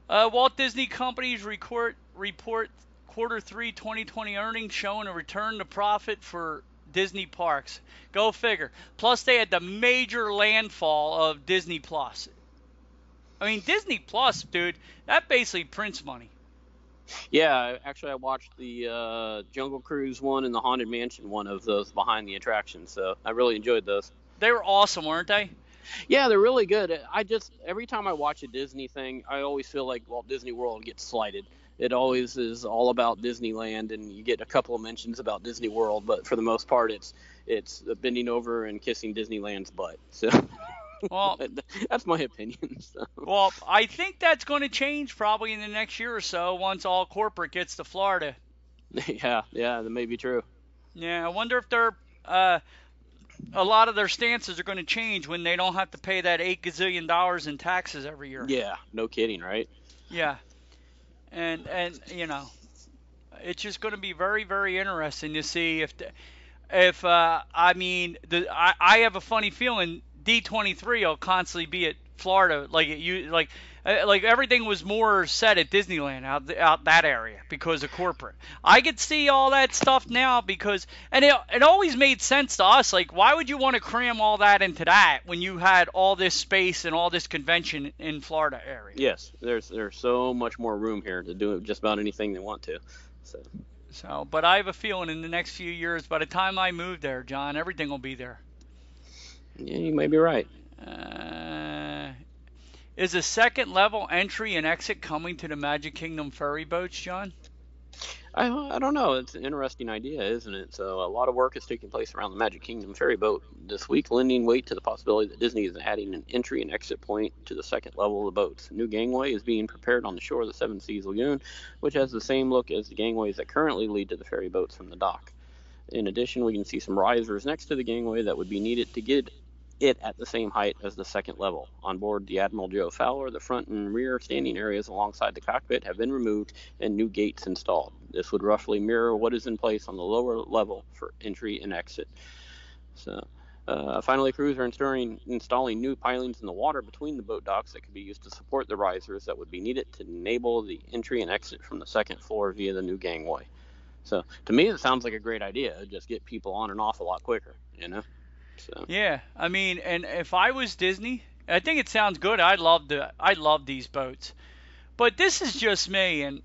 Uh, Walt Disney Company's report report quarter three 2020 earnings showing a return to profit for Disney parks. Go figure. Plus, they had the major landfall of Disney Plus. I mean, Disney Plus, dude, that basically prints money. Yeah, actually, I watched the uh, Jungle Cruise one and the Haunted Mansion one of those behind the attractions, so I really enjoyed those. They were awesome, weren't they? Yeah, they're really good. I just every time I watch a Disney thing, I always feel like Walt Disney World gets slighted. It always is all about Disneyland, and you get a couple of mentions about Disney World, but for the most part, it's it's bending over and kissing Disneyland's butt. So Well, that's my opinion. So. well, I think that's going to change probably in the next year or so once all corporate gets to Florida. yeah, yeah, that may be true. Yeah, I wonder if they're uh, a lot of their stances are going to change when they don't have to pay that eight gazillion dollars in taxes every year. Yeah, no kidding, right? Yeah, and and you know, it's just going to be very very interesting to see if the, if uh, I mean the I, I have a funny feeling D23 will constantly be at Florida like it you like uh, like everything was more set at Disneyland out out that area because of corporate. I could see all that stuff now because and it it always made sense to us like why would you want to cram all that into that when you had all this space and all this convention in Florida area. Yes, there's there's so much more room here to do just about anything they want to. So So, but I have a feeling in the next few years, by the time I move there, John, everything will be there. Yeah, you may be right. Uh, is a second level entry and exit coming to the Magic Kingdom ferry boats, John? I, I don't know. It's an interesting idea, isn't it? So a lot of work is taking place around the Magic Kingdom ferry boat this week, lending weight to the possibility that Disney is adding an entry and exit point to the second level of the boats. A new gangway is being prepared on the shore of the Seven Seas Lagoon, which has the same look as the gangways that currently lead to the ferry boats from the dock. In addition, we can see some risers next to the gangway that would be needed to get it at the same height as the second level. On board the Admiral Joe Fowler, the front and rear standing areas alongside the cockpit have been removed and new gates installed. This would roughly mirror what is in place on the lower level for entry and exit. So, uh, finally, crews are installing, installing new pilings in the water between the boat docks that could be used to support the risers that would be needed to enable the entry and exit from the second floor via the new gangway. So, to me, it sounds like a great idea. Just get people on and off a lot quicker, you know. So, Yeah, I mean, and if I was Disney, I think it sounds good. I love the I love these boats, but this is just me, and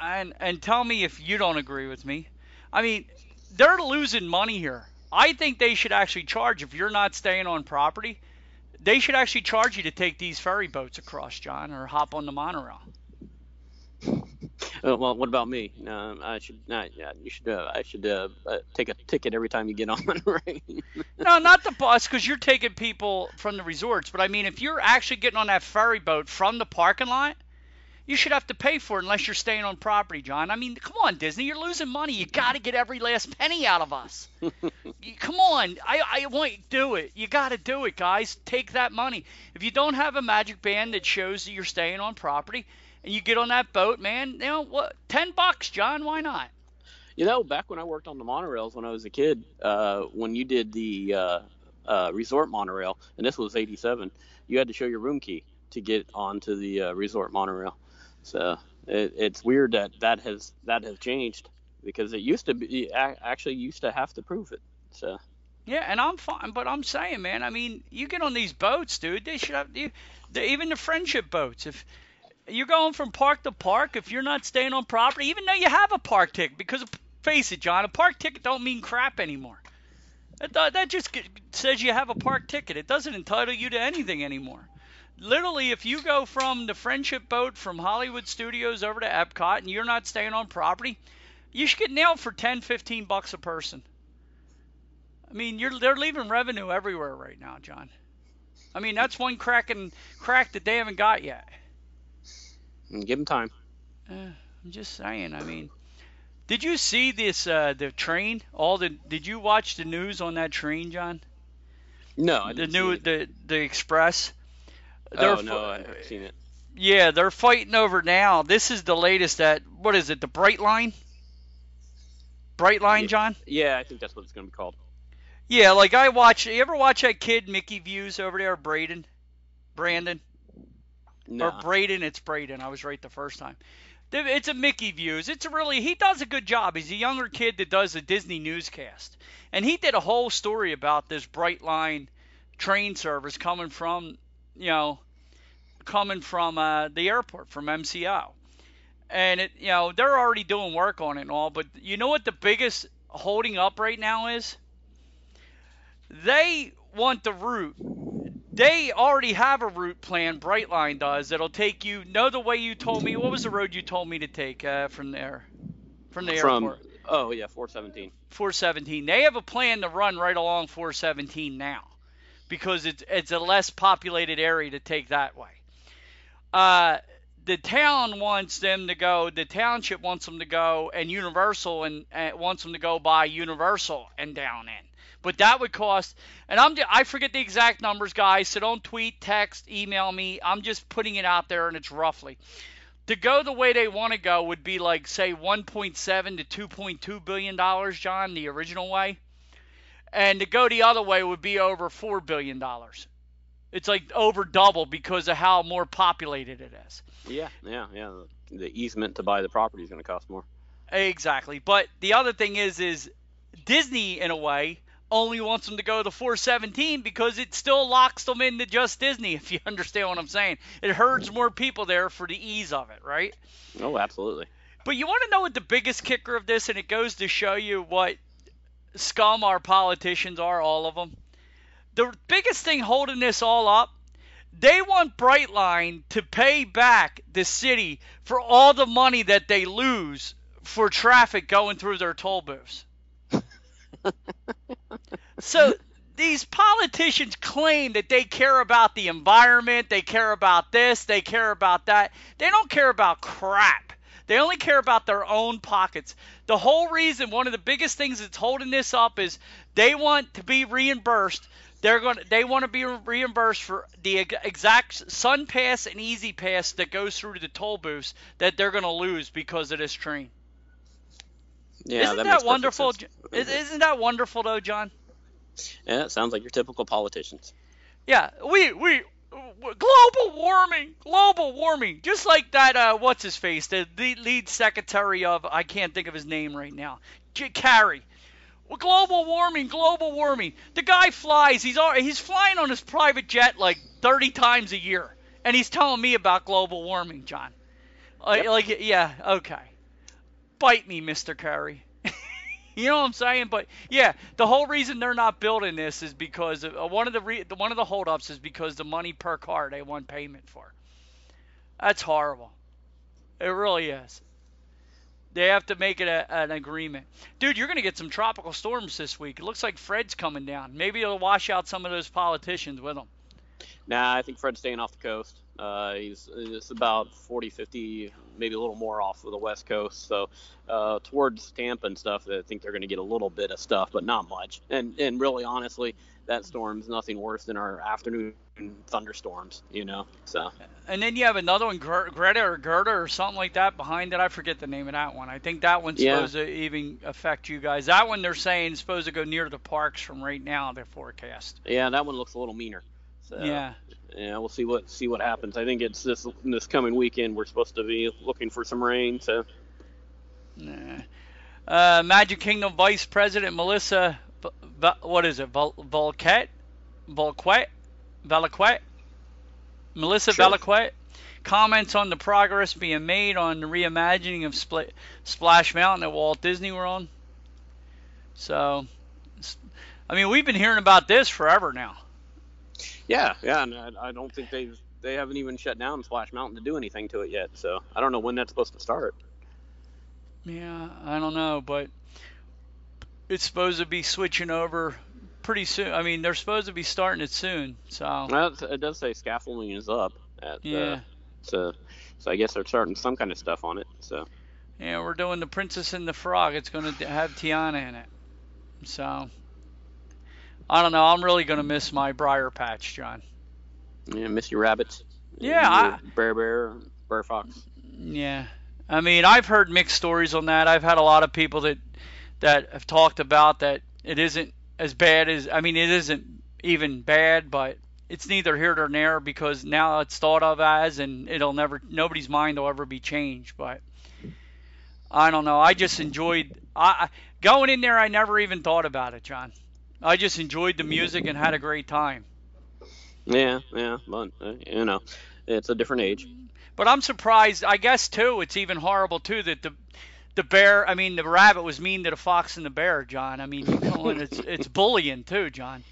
and and tell me if you don't agree with me. I mean, they're losing money here. I think they should actually charge if you're not staying on property. They should actually charge you to take these ferry boats across, John, or hop on the monorail. Uh, well, what about me? Um, I should not. Yeah, you should. Uh, I should uh, uh, take a ticket every time you get on, right? No, not the bus, because you're taking people from the resorts. But I mean, if you're actually getting on that ferry boat from the parking lot, you should have to pay for it unless you're staying on property, John. I mean, come on, Disney, you're losing money. You got to get every last penny out of us. You- come on, I I want you to do it. You got to do it, guys. Take that money. If you don't have a magic band that shows that you're staying on property, and you get on that boat, man, you know what? Ten bucks, John. Why not? You know, back when I worked on the monorails when I was a kid, uh, when you did the uh, uh, resort monorail, and this was '87, you had to show your room key to get onto the uh, resort monorail. So it, it's weird that that has that has changed because it used to be actually used to have to prove it. So Yeah, and I'm fine, but I'm saying, man, I mean, you get on these boats, dude. They should have you, even the friendship boats. If you're going from park to park, if you're not staying on property, even though you have a park ticket, because face it, John, a park ticket don't mean crap anymore. That, that just says you have a park ticket. It doesn't entitle you to anything anymore. Literally, if you go from the friendship boat from Hollywood Studios over to Epcot and you're not staying on property, you should get nailed for 10, 15 bucks a person. I mean, you're they're leaving revenue everywhere right now, John. I mean, that's one crack and crack that they haven't got yet. Give them time. Uh, I'm just saying. I mean, did you see this uh, the train? All the did you watch the news on that train, John? No, I The new the the express. Oh They're no, fi- I haven't seen it. Yeah, they're fighting over now. This is the latest at what is it? The Brightline. Bright Line, Yeah. John. Yeah, I think that's what it's gonna be called. Yeah, like I watch. You ever watch that kid Mickey Views over there, Braden? Brandon? No. Or Braden, it's Braden. I was right the first time. It's a Mickey Views. It's a really he does a good job. He's a younger kid that does a Disney newscast, and he did a whole story about this Brightline train service coming from, you know, coming from uh, the airport from MCO, and it you know they're already doing work on it and all, but you know what the biggest holding up right now is? They want the route they already have a route plan. Brightline does. That'll take you. Know the way you told me. What was the road you told me to take uh, from there, from the From airport? oh yeah, 417. 417. They have a plan to run right along 417 now, because it's it's a less populated area to take that way. Uh, the town wants them to go. The township wants them to go, and Universal and uh, wants them to go by Universal and down in. But that would cost, and I'm I forget the exact numbers, guys. So don't tweet, text, email me. I'm just putting it out there, and it's roughly to go the way they want to go would be like say 1.7 to 2.2 billion dollars, John, the original way, and to go the other way would be over four billion dollars. It's like over double because of how more populated it is. Yeah, yeah, yeah. The, easement to buy the property is gonna cost more. Exactly. But the other thing is, is Disney in a way only wants them to go to 417 because it still locks them into just Disney. If you understand what I'm saying, it herds more people there for the ease of it, right? Oh, absolutely. But you want to know what the biggest kicker of this, and it goes to show you what scum our politicians are, all of them. The biggest thing holding this all up, they want Brightline to pay back the city for all the money that they lose for traffic going through their toll booths. So these politicians claim that they care about the environment, they care about this, they care about that. They don't care about crap. They only care about their own pockets. The whole reason, one of the biggest things that's holding this up is they want to be reimbursed. They're going to, they want to be reimbursed for the exact SunPass and E-ZPass that goes through to the toll booths that they're going to lose because of this train. Yeah, isn't that, that, wonderful? Isn't that wonderful though, John? Yeah, it sounds like your typical politicians. Yeah, we we global warming, global warming, just like that. Uh, what's his face? The lead, secretary of I can't think of his name right now. Kerry. Well, global warming, global warming. The guy flies. He's he's flying on his private jet like 30 times a year, and he's telling me about global warming, John. Like, Yep. like yeah, okay. Bite me, Mr. Kerry. You know what I'm saying? But yeah, the whole reason they're not building this is because of, uh, one of the re- one of the holdups is because the money per car they want payment for. That's horrible. It really is. They have to make it a, an agreement. Dude, you're going to get some tropical storms this week. It looks like Fred's coming down. Maybe it'll wash out some of those politicians with them. Nah, I think Fred's staying off the coast. Uh, he's it's about 40, 50, maybe a little more off of the west coast. So uh, towards Tampa and stuff, I think they're going to get a little bit of stuff, but not much. And and really, honestly, that storm's nothing worse than our afternoon thunderstorms, you know. So. And then you have another one, Greta or Gerda or something like that behind it. I forget the name of that one. I think that one's Yeah. supposed to even affect you guys. That one they're saying is supposed to go near the parks from right now. Their forecast. Yeah, that one looks a little meaner. So, Yeah. Yeah, we'll see what see what happens. I think it's this this coming weekend we're supposed to be looking for some rain. So Nah. Uh, Magic Kingdom Vice President Melissa, what is it, Vol- Volquette? Volquette? Valiquette? Melissa Sure. Comments on the progress being made on the reimagining of Spl- Splash Mountain at Walt Disney World. So, I mean, we've been hearing about this forever now. Yeah, yeah, and I, I don't think they've they haven't even shut down Splash Mountain to do anything to it yet. So I don't know when that's supposed to start. Yeah, I don't know, but it's supposed to be switching over pretty soon. I mean, they're supposed to be starting it soon. So, Well, it- does say scaffolding is up at Yeah. uh, so so I guess they're starting some kind of stuff on it. So yeah, we're doing the Princess and the Frog. It's going to have Tiana in it. So, I don't know. I'm really going to miss my Briar Patch, John. yeah, miss your rabbits. Yeah, Your Br'er Bear, Br'er Fox. Yeah, I mean, I've heard mixed stories on that. I've had a lot of people that that have talked about that it isn't as bad as. I mean, it isn't even bad, but it's neither here nor there because now it's thought of as, and it'll never. Nobody's mind will ever be changed. But I don't know. I just enjoyed. I I- going in there. I never even thought about it, John. I just enjoyed the music and had a great time. Yeah, yeah, but uh, you know, it's a different age. But I'm surprised. I guess too, it's even horrible too that the the bear. I mean, the rabbit was mean to the fox and the bear, John. I mean, you know, it's it's bullying too, John.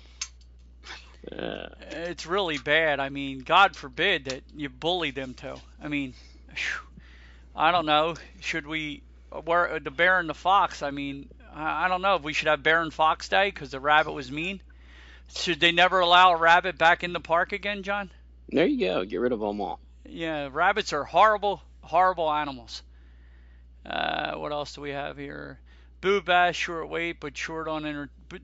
Uh, It's really bad. I mean, God forbid that you bully them too. I mean, I don't know. Should we? Where the bear and the fox? I mean, I don't know if we should have bear and fox day because the rabbit was mean. Should they never allow a rabbit back in the park again, John? there you go. Get rid of them all. Yeah, rabbits are horrible, horrible animals. Uh, what else do we have here? Boo Bash, short wait, but short on enter. But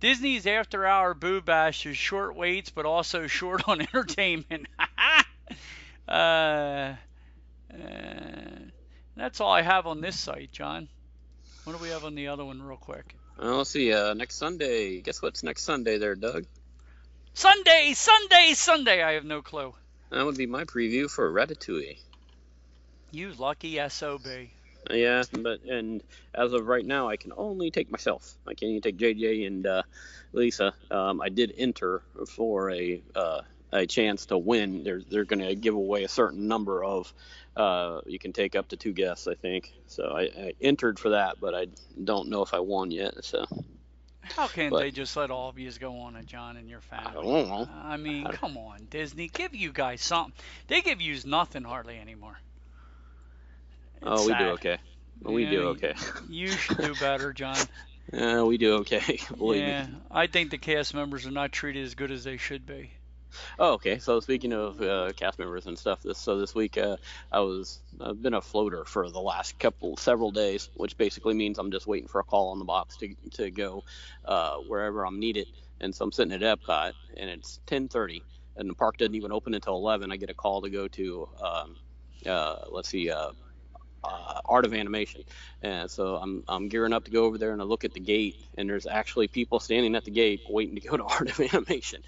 Disney's After Hour Boo Bash is short waits, but also short on entertainment. uh, uh, that's all I have on this site, John. What do we have on the other one, real quick? Uh, let's see. Uh, next Sunday. Guess what's next Sunday there, Doug? Sunday, Sunday, Sunday. I have no clue. That would be my preview for Ratatouille. You lucky sob. Yeah, but and as of right now, I can only take myself. I can't even take JJ and uh, Lisa. Um, I did enter for a uh, a chance to win. They're they're going to give away a certain number of. Uh, you can take up to two guests, I think. So I, I entered for that, but I don't know if I won yet. So How can But- they just let all of you go on a John and your family? I don't know. I mean, I- come on, Disney, give you guys something. They give you nothing hardly anymore. Oh, It's we do sad. okay. We Yeah, do okay. You should do better, John. Uh, we do okay. Believe yeah, me. I think the cast members are not treated as good as they should be. Oh, okay. So speaking of uh, cast members and stuff, this so this week uh, I was I've been a floater for the last couple several days, which basically means I'm just waiting for a call on the box to to go uh, wherever I'm needed. And so I'm sitting at Epcot, and it's 10:30, and the park doesn't even open until 11. I get a call to go to um, uh, let's see. Uh, art of animation, and so I'm I'm gearing up to go over there and I look at the gate, and there's actually people standing at the gate waiting to go to art of animation,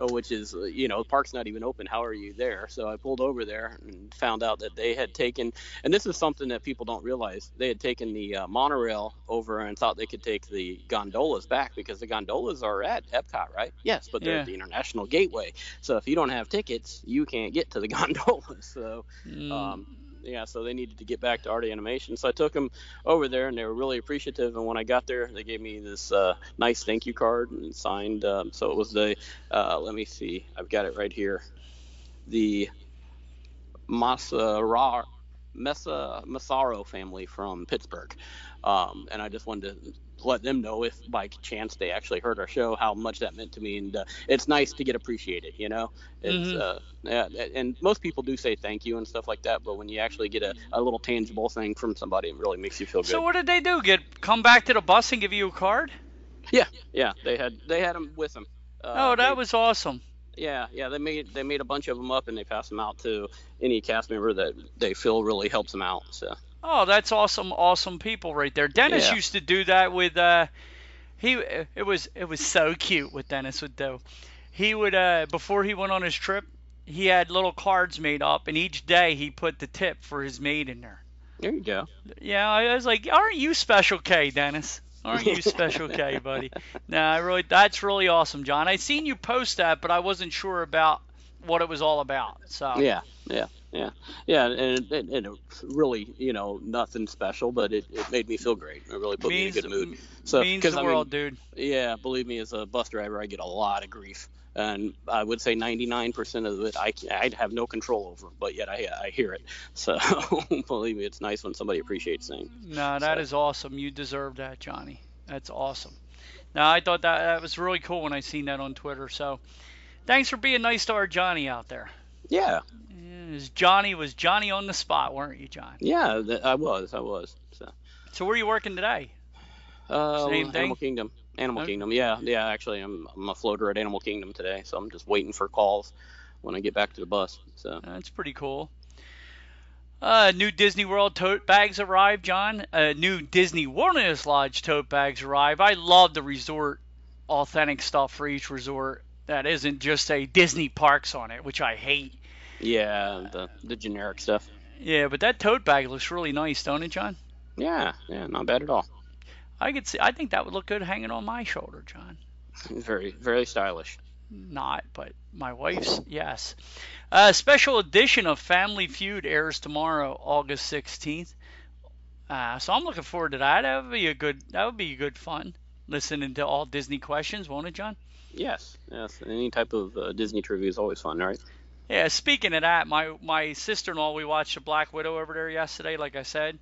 uh, which is uh, you know the park's not even open. How are you there? So I pulled over there and found out that they had taken, and this is something that people don't realize, they had taken the uh, monorail over and thought they could take the gondolas back because the gondolas are at Epcot, right? Yes, but they're Yeah. at the international gateway. So if you don't have tickets, you can't get to the gondolas. So Mm, um, yeah, so they needed to get back to art animation. So I took them over there, and they were really appreciative. And when I got there, they gave me this uh, nice thank you card and signed. Um, so it was the, uh, let me see, I've got it right here, the Masara, Mesa Massaro family from Pittsburgh, um, and I just wanted to let them know if by chance they actually heard our show how much that meant to me and uh, it's nice to get appreciated you know it's Mhm. uh, yeah and most people do say thank you and stuff like that but when you actually get a, a little tangible thing from somebody it really makes you feel good So what did they do? Get come back to the bus and give you a card? yeah yeah they had they had them with them uh, oh, that they- was awesome. yeah yeah they made they made a bunch of them up and they passed them out to any cast member that they feel really helps them out so Oh, that's awesome, awesome people right there. Dennis Yeah. used to do that with uh he it was it was so cute what Dennis would do. He would uh before he went on his trip, he had little cards made up and each day he put the tip for his maid in there. there you go Yeah, I was like, "Aren't you Special K, Dennis? Aren't you Special K, buddy?" No, I really that's really awesome, John. I seen you post that, but I wasn't sure about what it was all about. So Yeah, yeah, yeah, yeah, and, and, really, you know, nothing special, but it, it made me feel great. It really put means me in a good mood. So, means the I mean, world, dude. yeah, believe me, as a bus driver, I get a lot of grief, and I would say 99% of it I I'd have no control over, but yet I I hear it. So, believe me, it's nice when somebody appreciates things. No, that So- is awesome. You deserve that, Johnny. That's awesome. Now, I thought that that was really cool when I seen that on Twitter. So, thanks for being nice to our Johnny out there. Yeah, it was Johnny was Johnny on the spot, weren't you, John? yeah, th- I was, I was. So, So, where are you working today? uh, Same thing? Animal Kingdom. Animal Okay. Kingdom. Yeah, yeah. Actually, I'm I'm a floater at Animal Kingdom today, so I'm just waiting for calls when I get back to the bus. So That's pretty cool. Uh, new Disney World tote bags arrived, John. Uh, new Disney Wilderness Lodge tote bags arrive. I love the resort authentic stuff for each resort that isn't just a Disney parks on it, which I hate. Yeah, the the generic stuff. Yeah, but that tote bag looks really nice, don't it, John? Yeah, yeah, not bad at all. I could see. I think that would look good hanging on my shoulder, John. Very very stylish. Not, but my wife's yes. A special edition of Family Feud airs tomorrow, August 16th. Uh, so I'm looking forward to that. That would be a good. That would be good fun. Listening to all Disney questions, won't it, John? Yes, yes. Any type of uh, Disney trivia is always fun, right? Yeah. Speaking of that, my my sister-in-law, we watched the Black Widow over there yesterday, like I said,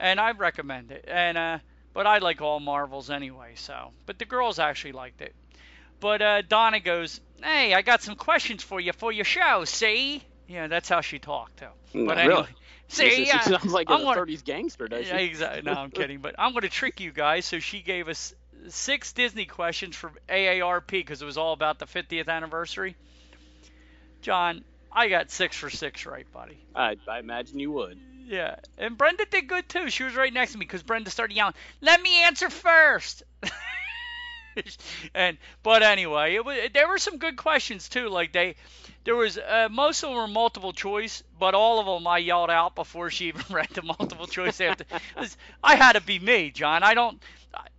and I recommend it. And uh, but I like all Marvels anyway, so. But the girls actually liked it. But uh, Donna goes, "Hey, I got some questions for you for your show. See? Yeah, that's how she talked too. No, But really? see, she yeah, sounds like I'm a gonna- 30s gangster, does she? yeah, exactly. No, I'm kidding. But I'm going to trick you guys. So she gave us six Disney questions for AARP because it was all about the 50th anniversary. John, I got six for six right, buddy. I, I imagine you would. Yeah, and Brenda did good too. She was right next to me because Brenda started yelling, "Let me answer first. and but anyway, it was there were some good questions too. Like they, there was uh, most of them were multiple choice, but all of them I yelled out before she even read the multiple choice. After I had to be me, John. I don't.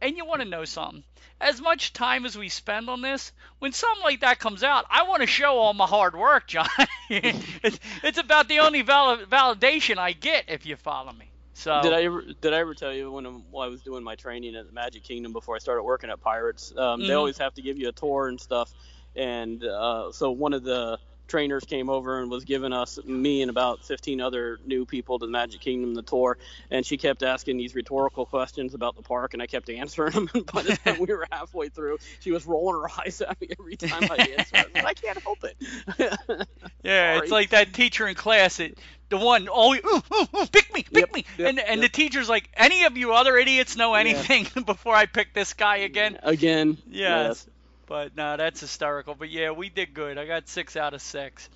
And you want to know something? As much time as we spend on this, when something like that comes out, I want to show all my hard work, John. it's, it's about the only val- validation I get, if you follow me. So Did I ever did I ever tell you when, I was doing my training at the Magic Kingdom before I started working at Pirates? Um, They Mhm. always have to give you a tour and stuff, and uh, so one of the trainers came over and was giving us me and about 15 other new people to the Magic Kingdom the tour, and she kept asking these rhetorical questions about the park, and I kept answering them. And by the time we were halfway through, she was rolling her eyes at me every time I answered. I, like, I can't help it. Yeah, Sorry. it's like that teacher in class that the one always ooh, ooh, ooh, pick me, pick Yep, me, yep, and and yep. the teacher's like, any of you other idiots know Yeah. anything before I pick this guy again? Again. Yes. But no, that's hysterical. But yeah, we did good. I got six out of six.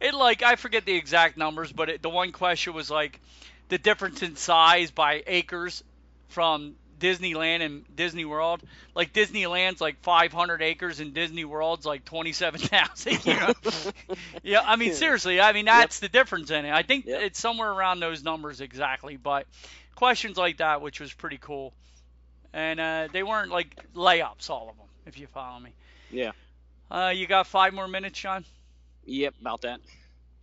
It like I forget the exact numbers, but it, the one question was like the difference in size by acres from Disneyland and Disney World. Like Disneyland's like 500 acres and Disney World's like 27,000. You know? yeah, I mean seriously, I mean that's the difference in it. I think Yep. it's somewhere around those numbers exactly. But questions like that, which was pretty cool, and uh, they weren't like layups, all of them, if you follow me. Yeah. Uh, you got five more minutes, Sean. Yep. About that.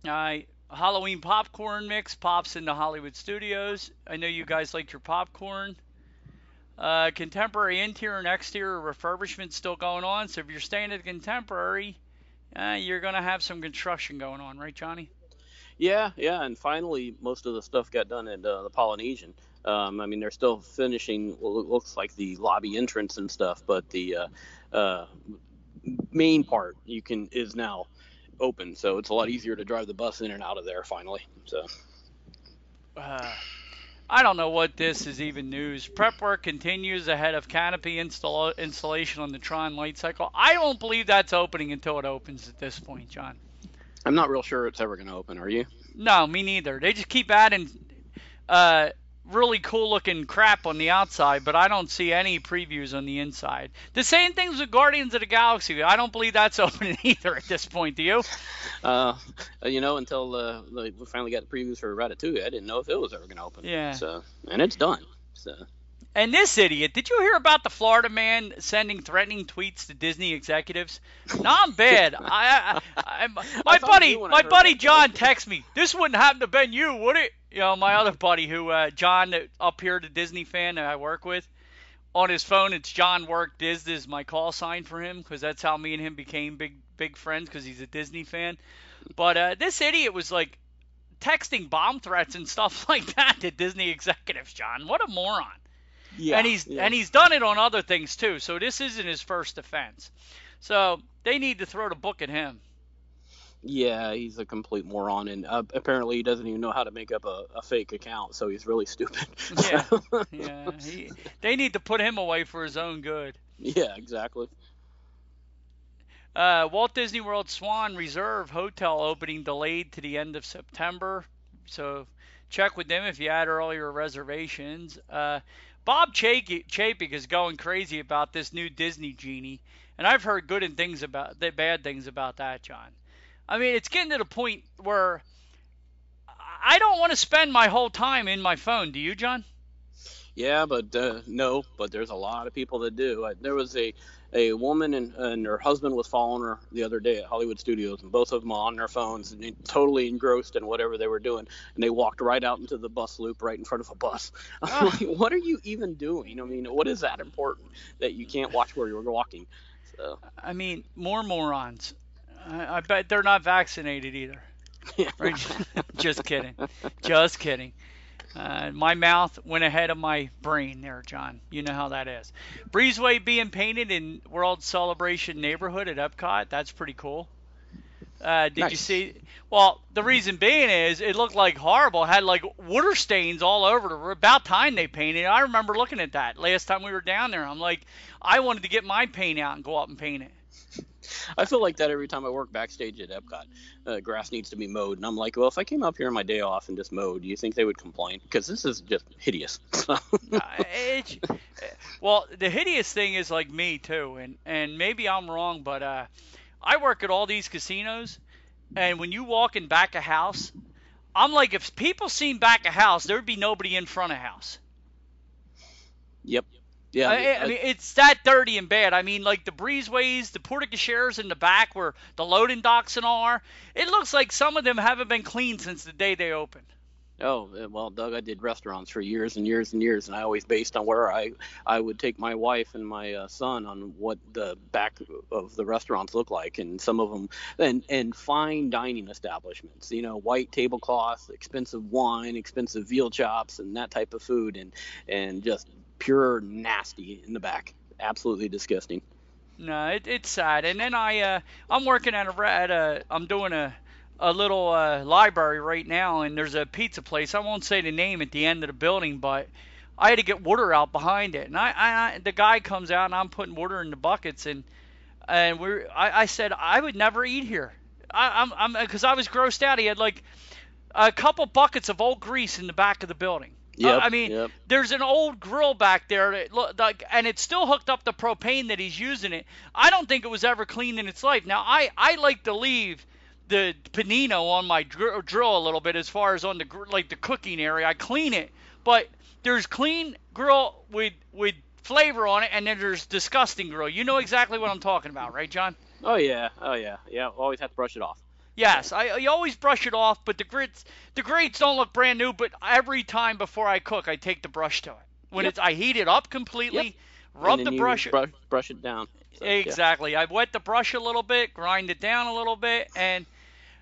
All right. Halloween popcorn mix pops into Hollywood Studios. I know you guys like your popcorn. Uh, contemporary interior and exterior refurbishment still going on. So if you're staying at the contemporary, uh, you're gonna have some construction going on, right, Johnny? Yeah, yeah, and finally most of the stuff got done at uh, the Polynesian. Um, I mean, they're still finishing what looks like the lobby entrance and stuff, but the uh, main part you can is now open, so it's a lot easier to drive the bus in and out of there finally. So. Uh, I don't know what this is even news. Prep work continues ahead of canopy install- installation on the Tron light cycle. I don't believe that's opening until it opens at this point, John. I'm not real sure it's ever going to open. Are you? No, me neither. They just keep adding uh, really cool looking crap on the outside, but I don't see any previews on the inside. The same things with Guardians of the Galaxy. I don't believe that's open either at this point. Do you? Uh, you know, until uh, we finally got the previews for Ratatouille, I didn't know if it was ever going to open. Yeah. So, and it's done. So. And this idiot, did you hear about the Florida man sending threatening tweets to Disney executives? Not bad. I, I, I, my buddy, my buddy John texts me. This wouldn't happen to Ben, you, would it? You know, my other buddy who, uh, John, up here, the Disney fan that I work with, on his phone, it's John Work Diz is my call sign for him because that's how me and him became big, big friends because he's a Disney fan. But uh, this idiot was like texting bomb threats and stuff like that to Disney executives. John, what a moron! Yeah, and he's yeah. and he's done it on other things too. So this isn't his first offense. So they need to throw the book at him. Yeah, he's a complete moron, and uh, apparently he doesn't even know how to make up a, a fake account. So he's really stupid. Yeah, yeah. He, they need to put him away for his own good. Yeah, exactly. Uh, Walt Disney World Swan Reserve Hotel opening delayed to the end of September. So check with them if you had earlier reservations. Uh, Bob Chapek is going crazy about this new Disney genie, and I've heard good and things about the bad things about that, John. I mean, it's getting to the point where I don't want to spend my whole time in my phone. Do you, John? Yeah, but uh, no, but there's a lot of people that do. Uh, there was a a woman and, and her husband was following her the other day at Hollywood Studios, and both of them on their phones and totally engrossed in whatever they were doing. And they walked right out into the bus loop right in front of a bus. I'm like, what are you even doing? I mean, what is that important that you can't watch where you're walking? So. I mean, more morons. I, I bet they're not vaccinated either. right? Just kidding. Just kidding. Uh, my mouth went ahead of my brain there, John. You know how that is. Breezeway being painted in World Celebration neighborhood at Epcot. That's pretty cool. Uh, did Nice. you see? Well, the reason being is it looked like horrible. It had like water stains all over it. About time they painted. I remember looking at that last time we were down there. I'm like, I wanted to get my paint out and go up and paint it. I feel like that every time I work backstage at Epcot. Uh, grass needs to be mowed, and I'm like, well, if I came up here on my day off and just mowed, do you think they would complain? Because this is just hideous. Uh, well, the hideous thing is like me too, and and maybe I'm wrong, but uh, I work at all these casinos, and when you walk in back of house, I'm like, if people seen back of house, there'd be nobody in front of house. yep. Yeah. I, I mean, it's that dirty and bad. I mean, like the breezeways, the porte-cocheres in the back where the loading docks and all are. It looks like some of them haven't been cleaned since the day they opened. Oh uh, well, Doug, I did restaurants for years and years and years, and I always based on where I I would take my wife and my uh, son on what the back of the restaurants look like, and some of them and and fine dining establishments, you know, white tablecloths, expensive wine, expensive veal chops, and that type of food, and and just pure nasty in the back, absolutely disgusting. No, it, it's sad. And then I, uh, I'm working at a, at a, I'm doing a, a little uh, library right now, and there's a pizza place. I won't say the name at the end of the building, but I had to get water out behind it. And I, I, the guy comes out, and I'm putting water in the buckets, and and we're, I, I said I would never eat here. I, I'm, I'm, because I was grossed out. He had like a couple buckets of old grease in the back of the building. Uh, I mean, yep. there's an old grill back there that look like, and it's still hooked up to propane that he's using it. I don't think it was ever cleaned in its life. Now, I I like to leave the panino on my dr- drill a little bit as far as on the gr- like the cooking area. I clean it, but there's clean grill with with flavor on it, and then there's disgusting grill. You know exactly what I'm talking about, right, John? Oh yeah, oh yeah, yeah. Always have to brush it off. Yes, I, I always brush it off, but the grits the grates don't look brand new. But every time before I cook, I take the brush to it. When Yep. it's I heat it up completely, Yep. rub the brush. brush brush it down. So, yeah. exactly. I wet the brush a little bit, grind it down a little bit, and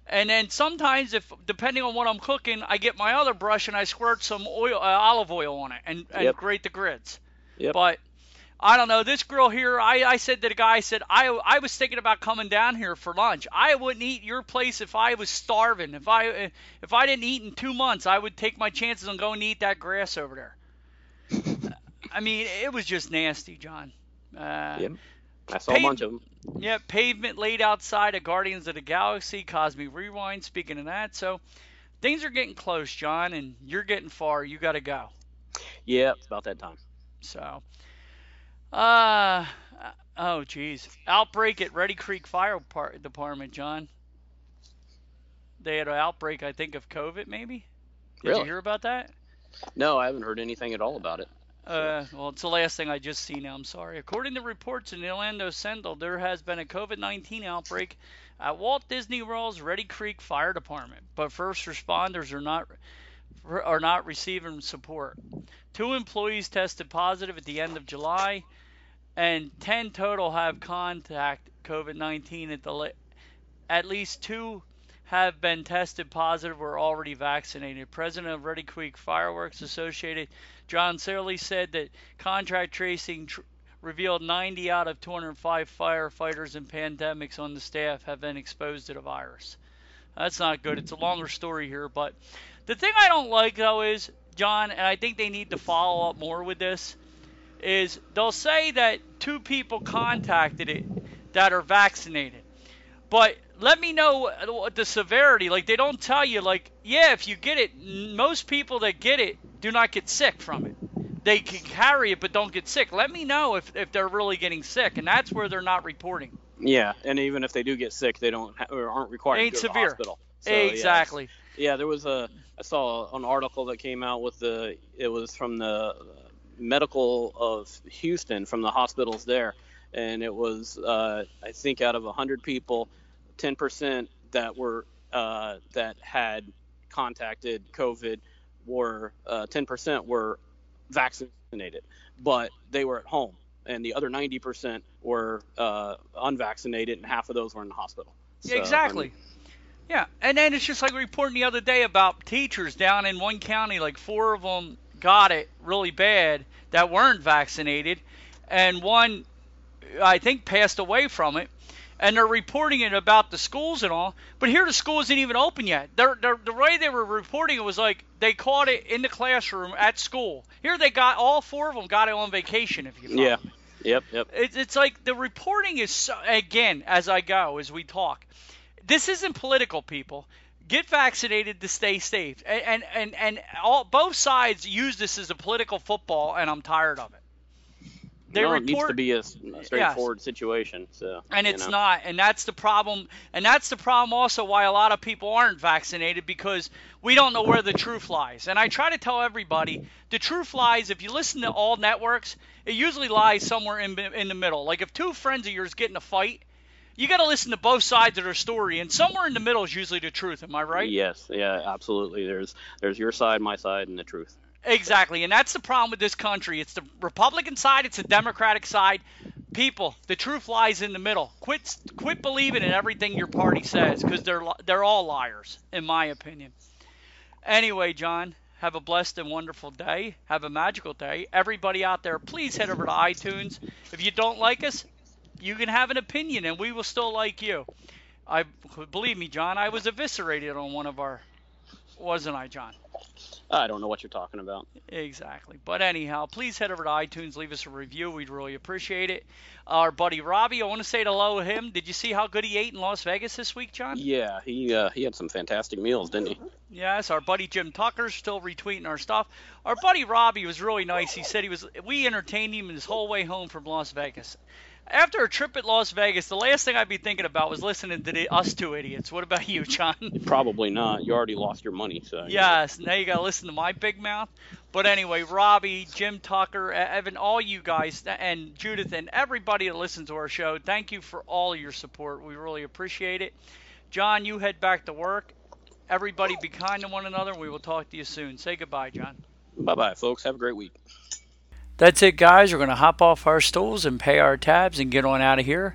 And then sometimes, if depending on what I'm cooking, I get my other brush and I squirt some oil, uh, olive oil on it, and, and Yep. grate the grits. Yep. But I don't know. This girl here, I, I said to the guy, I said, I, I was thinking about coming down here for lunch. I wouldn't eat your place if I was starving. If I if I didn't eat in two months, I would take my chances on going to eat that grass over there. I mean, it was just nasty, John. Uh, Yep. I saw a bunch of them. yeah, pavement laid outside of Guardians of the Galaxy, Cosmic Rewind. Speaking of that, so things are getting close, John, and you're getting far. You got to go. Yeah, it's about that time. So, uh, oh, geez. Outbreak at Reedy Creek Fire Par- Department, John. They had an outbreak, I think, of COVID, maybe? Did Really? you hear about that? No, I haven't heard anything at all about it. Uh, well, it's the last thing I just seen. Now, I'm sorry. According to reports in the Orlando Sentinel, there has been a COVID-19 outbreak at Walt Disney World's Reedy Creek Fire Department, but first responders are not are not receiving support. Two employees tested positive at the end of July, and 10 total have contact COVID-19 at the la- at least two have been tested positive or already vaccinated. President of Reedy Creek Fireworks Associated John Searley said that contract tracing tr- revealed 90 out of 205 firefighters and pandemics on the staff have been exposed to the virus. That's not good. It's a longer story here, but the thing I don't like though is John, and I think they need to follow up more with this, is they'll say that two people contacted it that are vaccinated. But let me know the severity. Like they don't tell you like, yeah, if you get it, most people that get it do not get sick from it. They can carry it but don't get sick. Let me know if, if they're really getting sick, and that's where they're not reporting. Yeah, and even if they do get sick, they don't ha- or aren't required Ain't to go to severe. the hospital. So, yeah, exactly. Yeah, there was a I saw an article that came out with the it was from the medical of Houston from the hospitals there, and it was uh, I think out of 100 people, 10% that were uh, that had contacted COVID were uh, 10% were vaccinated, but they were at home, and the other 90% were uh, unvaccinated, and half of those were in the hospital. Yeah, So, I exactly. mean, Yeah, and then it's just like reporting the other day about teachers down in one county, like four of them got it really bad that weren't vaccinated, and one, I think, passed away from it. And they're reporting it about the schools and all, but here the school isn't even open yet. They're, they're, the way they were reporting it was like they caught it in the classroom at school. Here they got all four of them got it on vacation. If you follow Yeah. me. Yep. Yep. It's, it's like the reporting is so, again as I go as we talk. This isn't political, people. Get vaccinated to stay safe, and and and, all both sides use this as a political football, and I'm tired of it. They no, it needs to be a straightforward situation. So and it's know. not, and that's the problem, and that's the problem also why a lot of people aren't vaccinated because we don't know where the truth lies. And I try to tell everybody the truth lies. If you listen to all networks, it usually lies somewhere in in the middle. Like if two friends of yours get in a fight, you got to listen to both sides of their story, and somewhere in the middle is usually the truth. Am I right? Yes. Yeah. Absolutely. There's there's your side, my side, and the truth. Exactly, and that's the problem with this country. It's the Republican side, it's the Democratic side. People, the truth lies in the middle. Quit, quit believing in everything your party says, because they're they're all liars, in my opinion. Anyway, John, have a blessed and wonderful day. Have a magical day. Everybody out there, please head over to iTunes. If you don't like us, you can have an opinion, and we will still like you. I believe me, John. I was eviscerated on one of our, wasn't I, John? I don't know what you're talking about. Exactly. But anyhow, please head over to iTunes, leave us a review. We'd really appreciate it. Our buddy Robbie, I want to say hello to him. Did you see how good he ate in Las Vegas this week, John? Yeah. He uh, he had some fantastic meals, didn't he? Yes, our buddy Jim Tucker's still retweeting our stuff. Our buddy Robbie was really nice. He said he was we entertained him his whole way home from Las Vegas. After a trip at Las Vegas, the last thing I'd be thinking about was listening to the, us two idiots. What about you, John? Probably not. You already lost your money, so. Yes, now you got to listen to my big mouth. But anyway, Robbie, Jim Tucker, Evan, all you guys, and Judith, and everybody that listens to our show, thank you for all your support. We really appreciate it. John, you head back to work. Everybody be kind to one another. We will talk to you soon. Say goodbye, John. Bye bye, folks. Have a great week. That's it, guys. We're going to hop off our stools and pay our tabs and get on out of here.